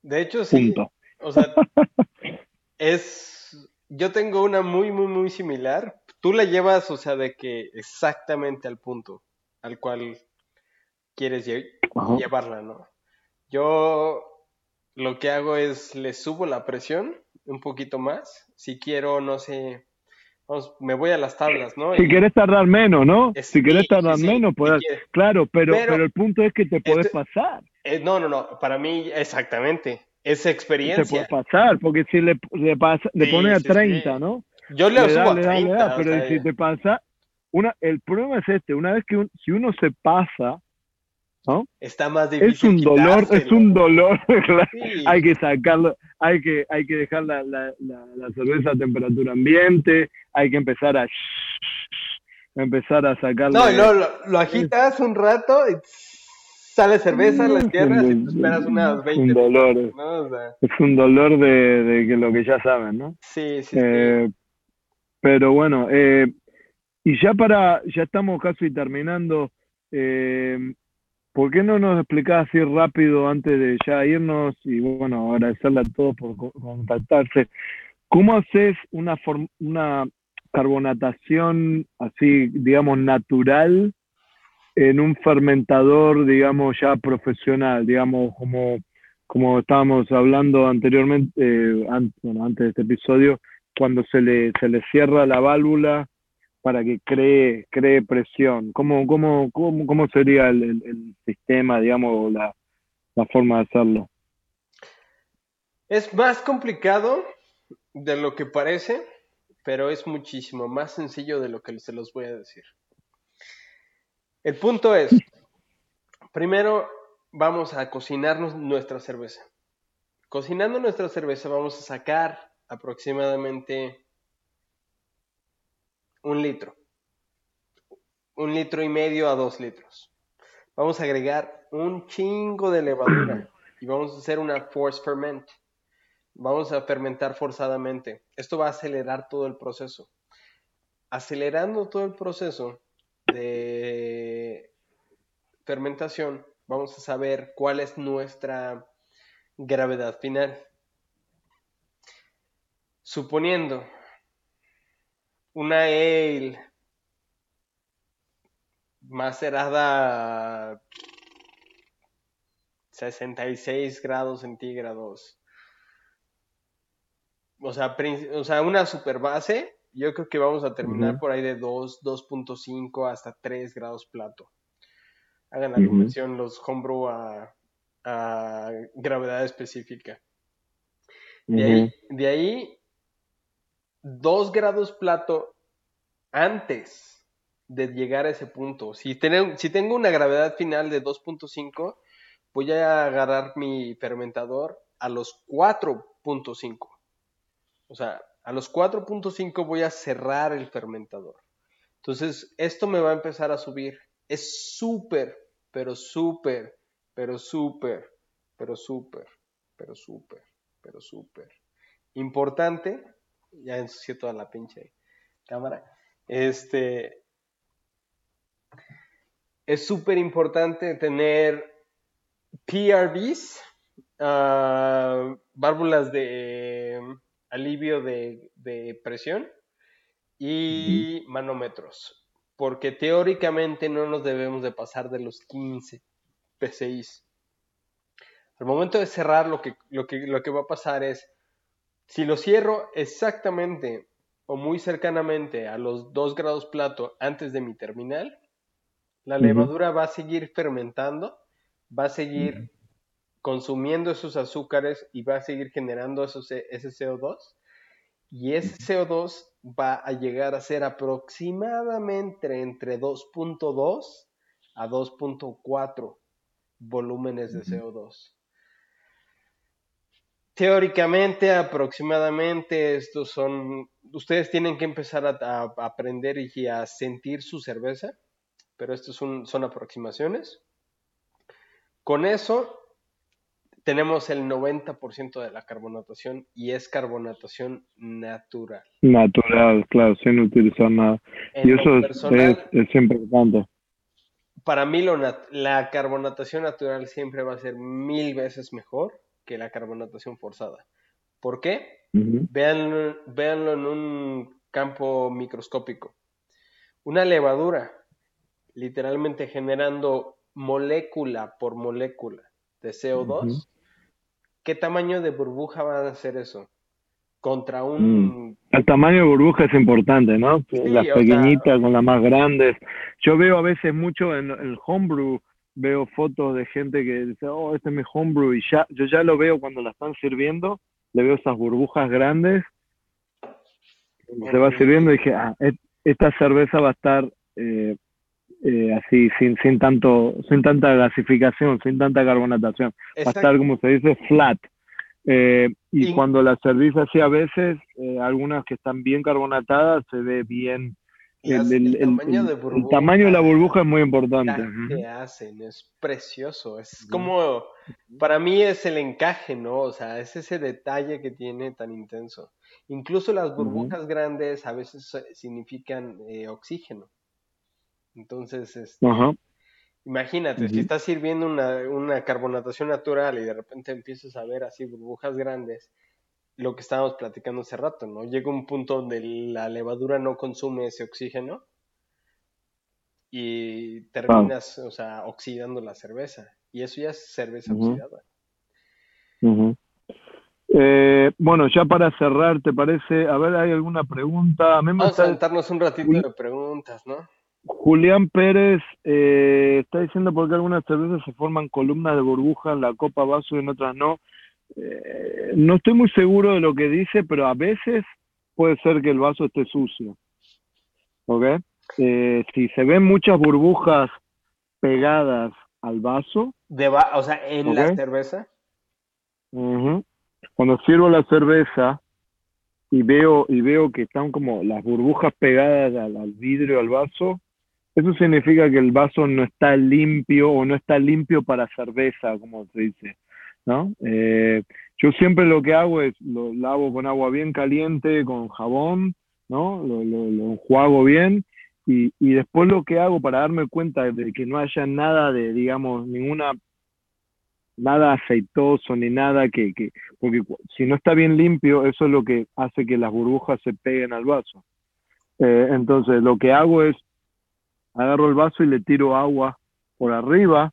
De hecho, sí. O sea, *laughs* es, yo tengo una muy, muy, muy similar. Tú la llevas, o sea, de que exactamente al punto al cual quieres llevarla, ¿no? Yo lo que hago es le subo la presión un poquito más. Si quiero, no sé, vamos, me voy a las tablas, ¿no?
Si quieres tardar menos, ¿no? si quieres tardar menos, puedes. Claro, pero, pero, el punto es que te puedes pasar.
Eh, no, no, no. Para mí, exactamente. Esa experiencia.
Te puede pasar, porque si le, le, pasa, le pone a 30, ¿no?
Yo le, subo a 30.
pero si te pasa, una, el problema es este, una vez que si uno se pasa, ¿no?
Está más difícil.
Es un dolor, es un dolor, *laughs* hay que sacarlo, hay que, hay que dejar la, la, la, cerveza a temperatura ambiente, hay que empezar a *laughs* empezar a sacarlo.
No, lo, lo, agitas un rato y sale cerveza, la tierras y te esperas unas 20
un dolor, Es un dolor de, de, que lo que ya saben, ¿no?
Sí, sí.
Eh, pero bueno, eh, y ya para, ya estamos casi terminando, eh, ¿por qué no nos explicás así rápido antes de ya irnos y bueno, agradecerle a todos por contactarse? ¿Cómo haces una, una carbonatación así, digamos, natural en un fermentador, digamos, ya profesional, digamos, como, como estábamos hablando anteriormente, eh, bueno, antes de este episodio, cuando se le, se le cierra la válvula para que cree, cree presión? ¿Cómo, cómo, cómo, cómo sería el, sistema, digamos, la, la forma de hacerlo?
Es más complicado de lo que parece, pero es muchísimo más sencillo de lo que se los voy a decir. El punto es, primero vamos a cocinarnos nuestra cerveza. Cocinando nuestra cerveza vamos a sacar aproximadamente un litro. Un litro y medio a dos litros. Vamos a agregar un chingo de levadura y vamos a hacer una force ferment. Vamos a fermentar forzadamente. Esto va a acelerar todo el proceso. Acelerando todo el proceso de fermentación, vamos a saber cuál es nuestra gravedad final. Suponiendo una ale macerada 66 grados centígrados. O sea, o sea, una super base, yo creo que vamos a terminar por ahí de 2, 2.5 hasta 3 grados plato. Hagan la conversión los homebrew a, a gravedad específica. De, ahí, de ahí 2 grados plato antes de llegar a ese punto. Si, si tengo una gravedad final de 2.5, voy a agarrar mi fermentador a los 4.5. O sea, a los 4.5 voy a cerrar el fermentador. Entonces, esto me va a empezar a subir. Es súper, pero súper, pero súper, pero súper, pero súper, pero súper importante ya ensucié toda la pinche cámara. Este, es súper importante tener PRVs, ah, válvulas de alivio de, presión y manómetros, porque teóricamente no nos debemos de pasar de los 15 PCIs. Al momento de cerrar, lo que, lo que, lo que va a pasar es si lo cierro exactamente o muy cercanamente a los 2 grados plato antes de mi terminal, la levadura va a seguir fermentando, va a seguir consumiendo esos azúcares y va a seguir generando esos, ese CO2. Y ese CO2 va a llegar a ser aproximadamente entre 2.2 a 2.4 volúmenes de CO2. Teóricamente, aproximadamente, estos son, ustedes tienen que empezar a, aprender y a sentir su cerveza, pero estos son, son aproximaciones. Con eso, tenemos el 90% de la carbonatación y es carbonatación natural.
Natural, claro, sin utilizar nada. y eso es, es, importante.
Para mí la carbonatación natural siempre va a ser mil veces mejor que la carbonatación forzada. ¿Por qué? Véanlo, véanlo en un campo microscópico. Una levadura, literalmente generando molécula por molécula de CO2.
Ujú.
¿Qué tamaño de burbuja va a hacer eso? Contra un...
El tamaño de burbuja es importante, ¿no? las
sea-
pequeñitas con las más grandes. Yo veo a veces mucho en el homebrew, veo fotos de gente que dice, oh, este es mi homebrew, y ya, yo ya lo veo cuando la están sirviendo, le veo esas burbujas grandes, se va sirviendo y dije, ah, et- esta cerveza va a estar eh, eh, así, sin, sin tanto, sin tanta gasificación, sin tanta carbonatación va a estar, como se dice, flat. Eh, y
Y-
cuando la servís así a veces, eh, algunas que están bien carbonatadas, se ve bien. El, el-
el tamaño
el-
de
el
burbuja.
tamaño de la burbuja es muy importante.
que hacen, es precioso, es como, para mí es el encaje, ¿no? O sea, es ese detalle que tiene tan intenso. Incluso las burbujas grandes a veces significan eh, oxígeno. Entonces, este, imagínate, si estás sirviendo una, una carbonatación natural y de repente empiezas a ver así burbujas grandes, lo que estábamos platicando hace rato, ¿no? Llega un punto donde la levadura no consume ese oxígeno y terminas, o sea, oxidando la cerveza. Y eso ya es cerveza oxidada.
Ujú. Eh, bueno, ya para cerrar, ¿te parece? A ver, ¿hay alguna pregunta? Me
Vamos a aventarnos un ratito de preguntas, ¿no?
Julián Pérez eh, está diciendo por qué algunas cervezas se forman columnas de burbuja en la copa vaso y en otras no. Eh, no estoy muy seguro de lo que dice, pero a veces puede ser que el vaso esté sucio. ¿Ok? Eh, si se ven muchas burbujas pegadas al vaso,
Deba- o sea, en la cerveza.
Cuando sirvo la cerveza y veo y veo que están como las burbujas pegadas al, al vidrio, al vaso, eso significa que el vaso no está limpio o no está limpio para cerveza, como se dice, ¿no? Eh, yo siempre lo que hago es lo lavo con agua bien caliente, con jabón, ¿no? Lo, enjuago bien y, y después lo que hago para darme cuenta de que no haya nada de, digamos, ninguna nada aceitoso ni nada que, que porque si no está bien limpio, eso es lo que hace que las burbujas se peguen al vaso. Eh, entonces, lo que hago es agarro el vaso y le tiro agua por arriba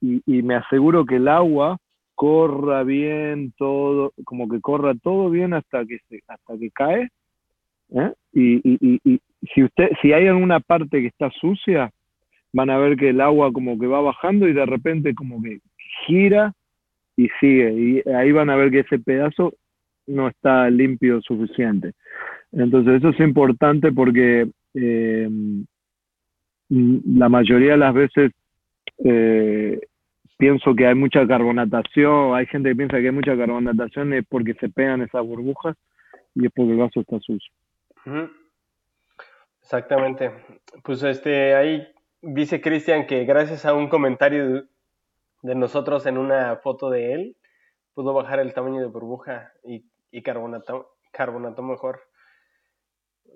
y, y me aseguro que el agua corra bien todo, como que corra todo bien hasta que se, hasta que cae. ¿eh? Y, y, y, y si usted, si hay alguna parte que está sucia, van a ver que el agua como que va bajando y de repente como que gira y sigue. Y ahí van a ver que ese pedazo no está limpio suficiente. Entonces eso es importante porque eh, la mayoría de las veces eh, pienso que hay mucha carbonatación, hay gente que piensa que hay mucha carbonatación es porque se pegan esas burbujas y es porque el vaso está sucio.
Exactamente. Pues este, ahí dice Cristian que gracias a un comentario de, nosotros en una foto de él, pudo bajar el tamaño de burbuja y, y carbonató, carbonató mejor.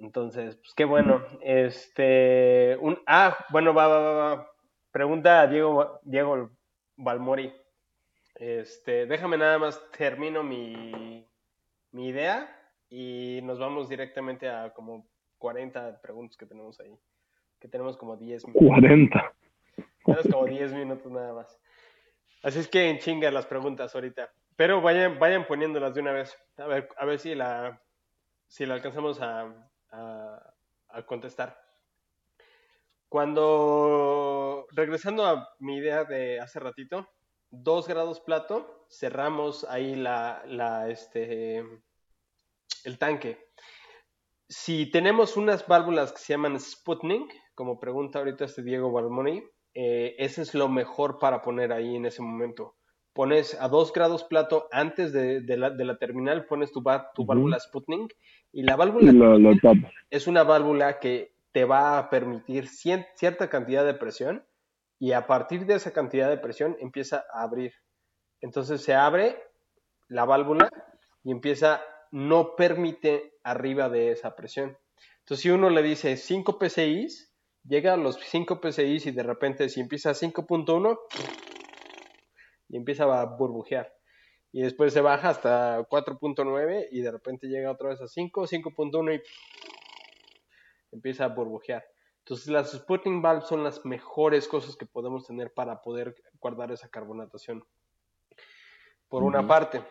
Entonces, pues qué bueno. Este, un, ah, bueno, va, va, va, va. Pregunta a Diego, Diego Balmori. Este, déjame nada más termino mi, mi idea y nos vamos directamente a como 40 preguntas que tenemos ahí. Que tenemos como 10 minutos.
40.
Tenemos como 10 minutos nada más. Así es que en chinga las preguntas ahorita. Pero vayan, vayan poniéndolas de una vez. A ver, a ver si la, si la alcanzamos a, a, a contestar. Cuando, regresando a mi idea de hace ratito, 2 grados plato, cerramos ahí la, la, este, el tanque. Si tenemos unas válvulas que se llaman Sputnik, como pregunta ahorita este Diego Balmoni, eh, ese es lo mejor para poner ahí en ese momento. Pones a 2 grados plato antes de, de la, de la terminal, pones tu, va- tu
Ujú.
válvula Sputnik y la válvula
lo, lo tapa.
es una válvula que te va a permitir cien- cierta cantidad de presión y a partir de esa cantidad de presión empieza a abrir. Entonces se abre la válvula y empieza, no permite arriba de esa presión. Entonces si uno le dice 5 PSIs, llega a los 5 PSIs y de repente si empieza a 5.1 y empieza a burbujear. y después se baja hasta 4.9 y de repente llega otra vez a 5, 5.1 y empieza a burbujear. Entonces las Sputnik valves son las mejores cosas que podemos tener para poder guardar esa carbonatación. Por una parte,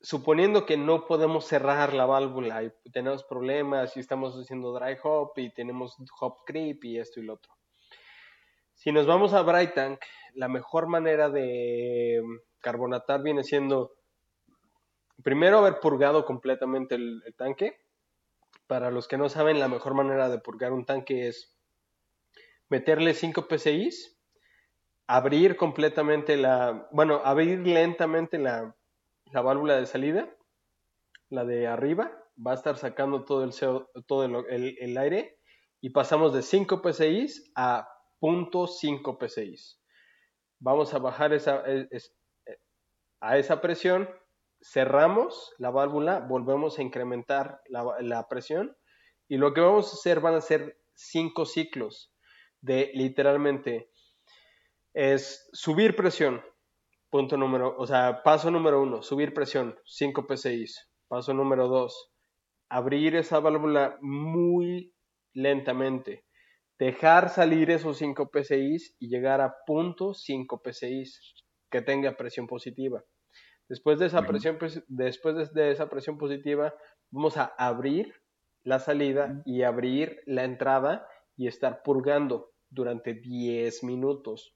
suponiendo que no podemos cerrar la válvula y tenemos problemas y estamos haciendo dry hop y tenemos hop creep y esto y lo otro. Si nos vamos a Bright Tank, la mejor manera de carbonatar viene siendo primero haber purgado completamente el tanque. Para los que no saben, la mejor manera de purgar un tanque es meterle 5 PCIs, abrir completamente la, bueno, abrir lentamente la, válvula de salida, la de arriba, va a estar sacando todo el, todo el, aire y pasamos de 5 PCIs a 0.5 PCIs. Vamos a bajar esa, a esa presión, cerramos la válvula, volvemos a incrementar la, la presión y lo que vamos a hacer van a ser 5 ciclos de literalmente es subir presión, punto número, o sea, paso número uno, subir presión, 5 PSI. Paso número dos, abrir esa válvula muy lentamente, dejar salir esos 5 PSI y llegar a punto 5 PSI que tenga presión positiva. Después de esa presión, después de esa presión positiva, vamos a abrir la salida y abrir la entrada y estar purgando durante 10 minutos.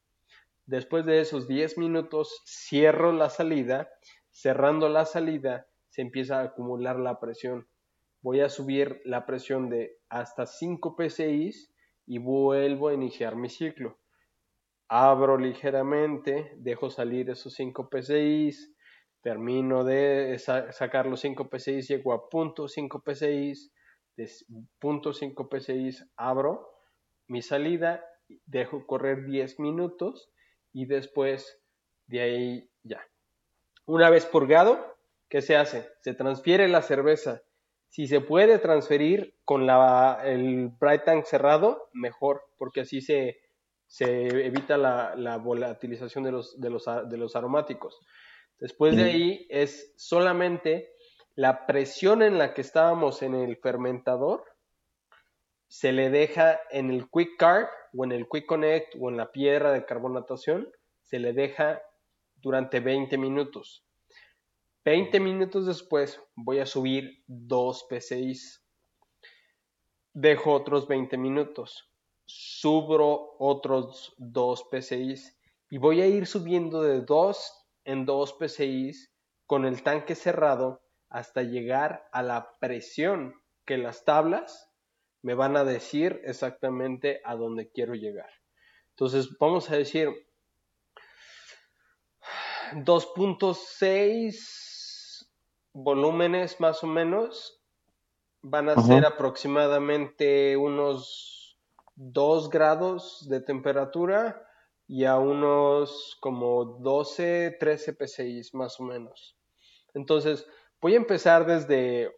Después de esos 10 minutos, cierro la salida. Cerrando la salida, se empieza a acumular la presión. Voy a subir la presión de hasta 5 PSI y vuelvo a iniciar mi ciclo. Abro ligeramente, dejo salir esos 5 PSI, termino de sacar los 5 PSI, llego a punto 5 PSI, de punto 5 PSI abro mi salida, dejo correr 10 minutos y después de ahí ya. Una vez purgado, ¿qué se hace? Se transfiere la cerveza. Si se puede transferir con la, el Bright Tank cerrado, mejor, porque así se, se evita la, la volatilización de los, de, los, de los aromáticos. Después de ahí es solamente la presión en la que estábamos en el fermentador se le deja en el Quick Card o en el Quick Connect o en la piedra de carbonatación, se le deja durante 20 minutos. 20 minutos después voy a subir 2 PCIs. Dejo otros 20 minutos. Subo otros 2 PCIs. Y voy a ir subiendo de 2 en 2 PCIs con el tanque cerrado hasta llegar a la presión que las tablas me van a decir exactamente a dónde quiero llegar. Entonces, vamos a decir 2.6 volúmenes más o menos van a ser aproximadamente unos 2 grados de temperatura y a unos como 12, 13 PSI más o menos. Entonces, voy a empezar desde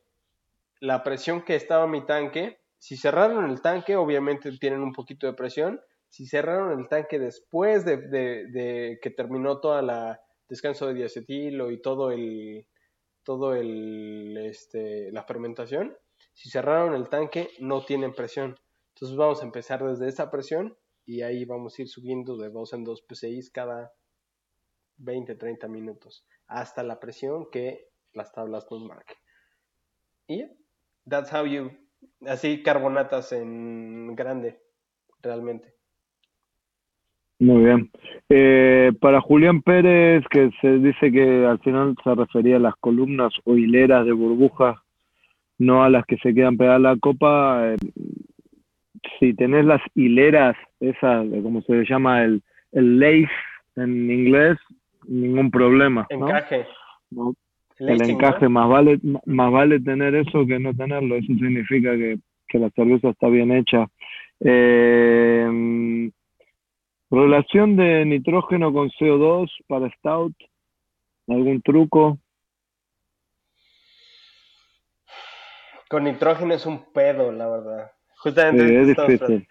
la presión que estaba mi tanque si cerraron el tanque, obviamente tienen un poquito de presión. Si cerraron el tanque después de, que terminó toda la descanso de diacetilo y todo el todo el este, la fermentación, si cerraron el tanque no tienen presión. Entonces vamos a empezar desde esa presión y ahí vamos a ir subiendo de 2 en 2 PCI cada 20, 30 minutos hasta la presión que las tablas nos marquen. Y that's how you así carbonatas en grande, realmente.
Muy bien. Eh, para Julián Pérez, que se dice que al final se refería a las columnas o hileras de burbujas, no a las que se quedan pegadas a la copa, eh, si tenés las hileras, esas, como se llama el, el lace en inglés, ningún problema.
Encaje
el encaje, más vale, más vale tener eso que no tenerlo. Eso significa que, la cerveza está bien hecha. Eh, relación de nitrógeno con CO2 para Stout. ¿Algún truco?
Con nitrógeno es un pedo, la verdad. Justamente.
es difícil.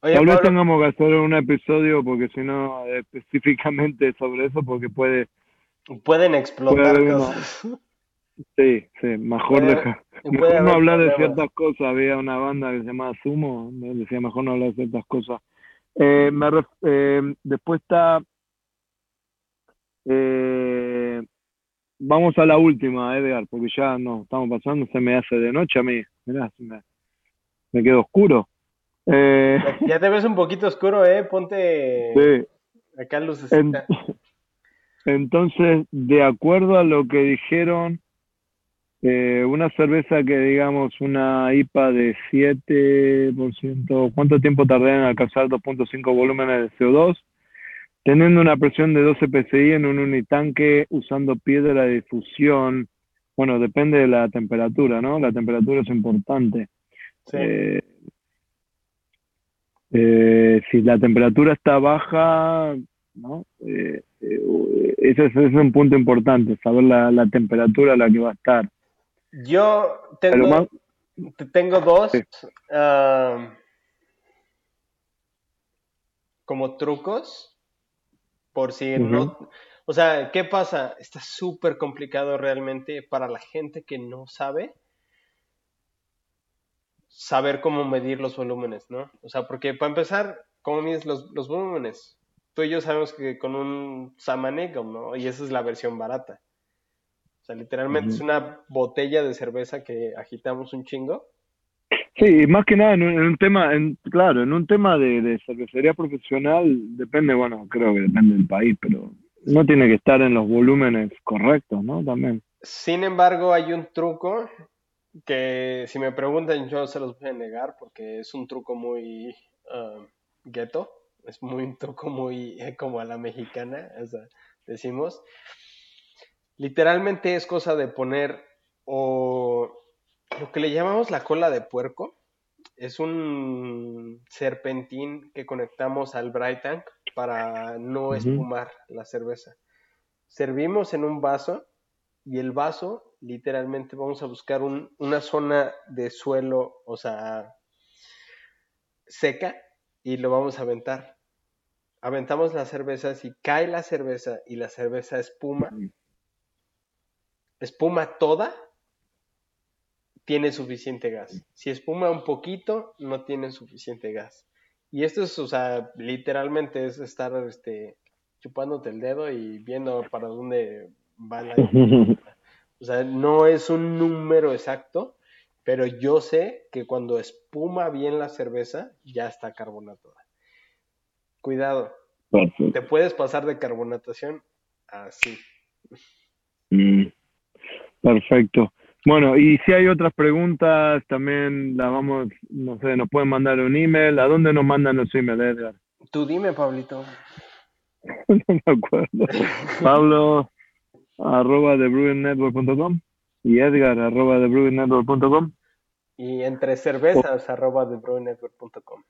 Tal vez tengamos que hacer un episodio porque si no, específicamente sobre eso, porque puede
Pueden explotar cosas.
Sí, sí, mejor deja. Mejor no hablar de ciertas cosas. Había una banda que se llamaba Sumo, decía mejor no hablar de ciertas cosas. Eh, me eh, después está. Eh, vamos a la última, Edgar, porque ya no estamos pasando, se me hace de noche a mí. Mirá, me, me quedo oscuro.
Eh, ya te ves un poquito oscuro, ¿eh? Ponte *laughs* sí. acá luces.
Entonces, de acuerdo a lo que dijeron, eh, una cerveza que digamos una IPA de 7%, ¿cuánto tiempo tardaría en alcanzar 2.5 volúmenes de CO2? Teniendo una presión de 12 psi en un unitanque usando piedra de difusión, bueno, depende de la temperatura, ¿no? La temperatura es importante. Eh, eh, si la temperatura está baja, ¿no? Ese, es, un punto importante, saber la, la temperatura a la que va a estar.
Yo tengo, tengo dos como trucos por si no... O sea, ¿qué pasa? Está súper complicado realmente para la gente que no sabe saber cómo medir los volúmenes, ¿no? O sea, porque para empezar, ¿cómo mides los, los volúmenes? Tú y yo sabemos que con un Samanicum, ¿no? Y esa es la versión barata literalmente es una botella de cerveza que agitamos un chingo.
Sí, más que nada en un, tema, en, claro, en un tema de, cervecería profesional, depende, bueno, creo que depende del país, pero no tiene que estar en los volúmenes correctos, ¿no? También.
Sin embargo, hay un truco que si me preguntan yo se los voy a negar porque es un truco muy uh, ghetto, es muy un truco muy como a la mexicana, o sea, decimos. Literalmente es cosa de poner o lo que le llamamos la cola de puerco. Es un serpentín que conectamos al bright tank para no espumar la cerveza. Servimos en un vaso y el vaso, literalmente, vamos a buscar una zona de suelo, o sea, seca, y lo vamos a aventar. Aventamos la cerveza, si cae la cerveza y la cerveza espuma, espuma toda, tiene suficiente gas. Si espuma un poquito, no tiene suficiente gas. Y esto es, o sea, literalmente es estar este, chupándote el dedo y viendo para dónde va la... *laughs* o sea, no es un número exacto, pero yo sé que cuando espuma bien la cerveza, ya está carbonatada. Cuidado. Te puedes pasar de carbonatación así.
Mm. Perfecto. Bueno, y si hay otras preguntas, también las vamos, no sé, nos pueden mandar un email. ¿A dónde nos mandan los emails, Edgar?
Tú dime, Pablito. *laughs*
no me acuerdo. *laughs* Pablo, arroba com y Edgar, arroba com.
Y entre cervezas, arroba com.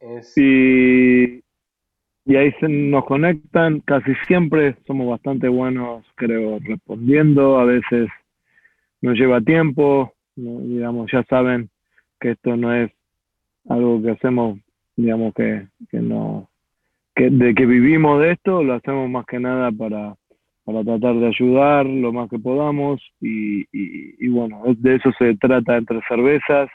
Es... Y y ahí se nos conectan, casi siempre somos bastante buenos, creo, respondiendo, a veces nos lleva tiempo, digamos, ya saben que esto no es algo que hacemos, digamos, que, que no, que de que vivimos de esto, lo hacemos más que nada para, para tratar de ayudar lo más que podamos y, bueno, de eso se trata entre cervezas.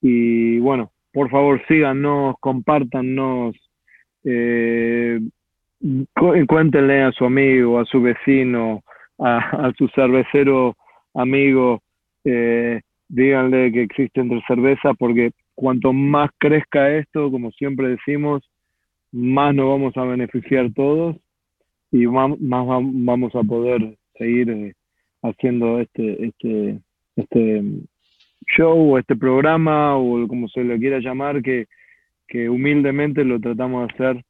Y bueno, por favor síganos, compártanos, eh, cuéntenle a su amigo, a su vecino, a, su cervecero amigo, eh, díganle que existe entre cerveza, porque cuanto más crezca esto, como siempre decimos, más nos vamos a beneficiar todos y más, vamos a poder seguir eh, haciendo este, este, este show o este programa o como se lo quiera llamar, que, que humildemente lo tratamos de hacer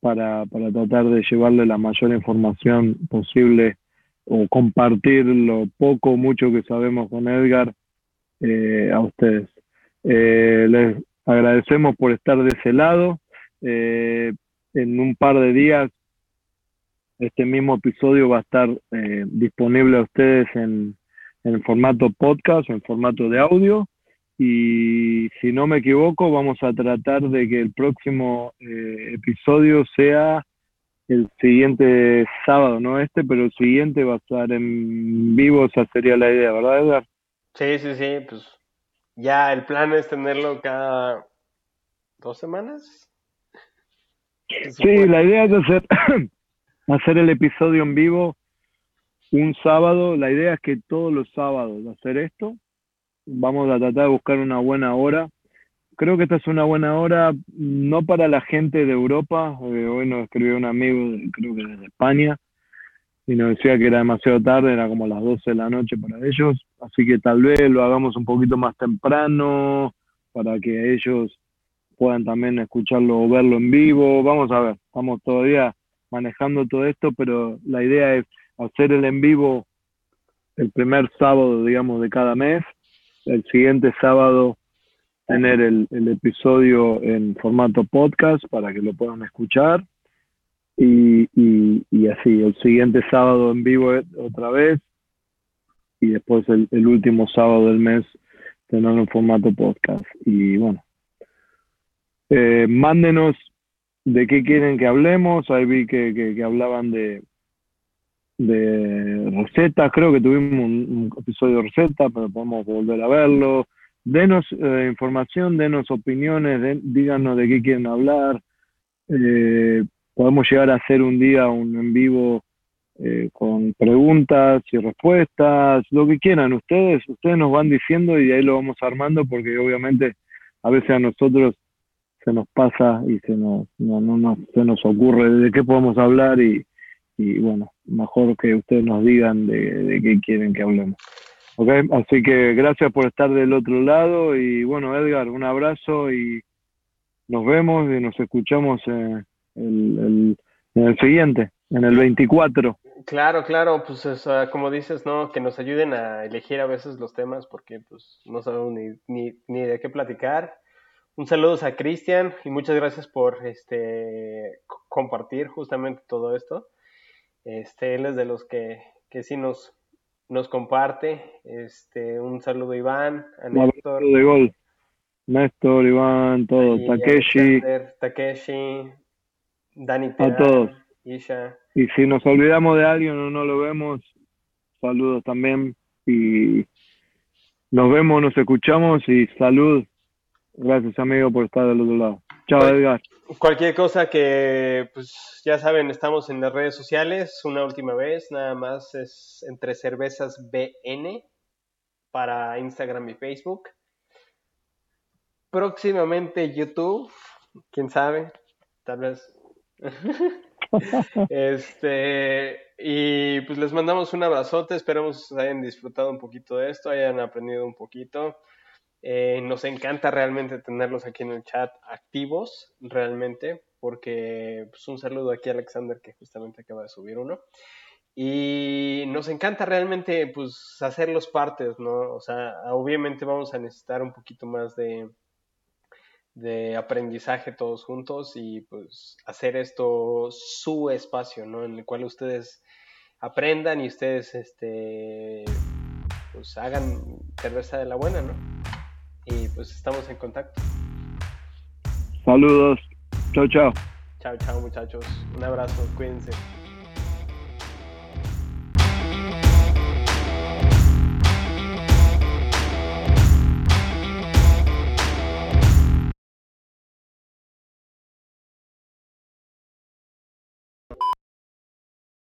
para, para tratar de llevarle la mayor información posible o compartir lo poco o mucho que sabemos con Edgar eh, a ustedes. Eh, les agradecemos por estar de ese lado. Eh, en un par de días este mismo episodio va a estar disponible a ustedes en, en formato podcast o en formato de audio y si no me equivoco vamos a tratar de que el próximo eh, episodio sea el siguiente sábado, no este, pero el siguiente va a estar en vivo, esa sería la idea, ¿verdad, Edgar?
Sí, sí, sí, pues ya el plan es tenerlo cada dos semanas.
Sí, la idea es hacer, hacer el episodio en vivo un sábado. La idea es que todos los sábados hacer esto. Vamos a tratar de buscar una buena hora creo que esta es una buena hora, no para la gente de Europa. Hoy nos escribió un amigo, creo que desde España, y nos decía que era demasiado tarde, era como las 12 de la noche para ellos. Así que tal vez lo hagamos un poquito más temprano para que ellos puedan también escucharlo o verlo en vivo. Vamos a ver, estamos todavía manejando todo esto, pero la idea es hacer el en vivo el primer sábado, digamos, de cada mes. El siguiente sábado tener el, episodio en formato podcast para que lo puedan escuchar. Y, así, el siguiente sábado en vivo otra vez. Y después el, último sábado del mes tenerlo en formato podcast. Y bueno, eh, mándenos de qué quieren que hablemos. Ahí vi que, que, hablaban de, de recetas. Creo que tuvimos un, episodio de recetas, pero podemos volver a verlo denos eh, información, denos opiniones, díganos de qué quieren hablar. Eh, podemos llegar a hacer un día un en vivo eh, con preguntas y respuestas, lo que quieran ustedes, ustedes nos van diciendo y ahí lo vamos armando porque obviamente a veces a nosotros se nos pasa y se nos, no, no, se nos ocurre de qué podemos hablar y, y bueno, mejor que ustedes nos digan de, de qué quieren que hablemos. Okay, así que gracias por estar del otro lado y bueno, Edgar, un abrazo y nos vemos y nos escuchamos en el, siguiente, en el 24.
Claro, claro, pues como dices, ¿no? Que nos ayuden a elegir a veces los temas porque pues no sabemos ni, ni, ni de qué platicar. Un saludo a Cristian y muchas gracias por este compartir justamente todo esto. Este, él es de los que, que sí nos, nos comparte. Este, un saludo Iván,
a Néstor. de gol. Néstor, Iván, todos. Takeshi.
Takeshi, Dani
A todos. Isha. Y si nos olvidamos de alguien o no lo vemos, saludos también. Y nos vemos, nos escuchamos y salud. Gracias, amigo, por estar del otro lado. Chao, Edgar.
Cualquier cosa que, pues ya saben, estamos en las redes sociales. Una última vez, nada más es entre cervezas BN para Instagram y Facebook. Próximamente YouTube, quién sabe, tal vez. *laughs* este, y pues les mandamos un abrazote. Esperamos hayan disfrutado un poquito de esto, hayan aprendido un poquito. Eh, nos encanta realmente tenerlos aquí en el chat activos, realmente, porque pues, un saludo aquí a Alexander que justamente acaba de subir uno. Y nos encanta realmente pues hacerlos partes, ¿no? O sea, obviamente vamos a necesitar un poquito más de, de aprendizaje todos juntos y pues hacer esto su espacio, ¿no? En el cual ustedes aprendan y ustedes este pues hagan cerveza de la buena, ¿no? Y pues estamos en contacto.
Saludos. Chao, chao.
Chao, chao muchachos. Un abrazo. Cuídense.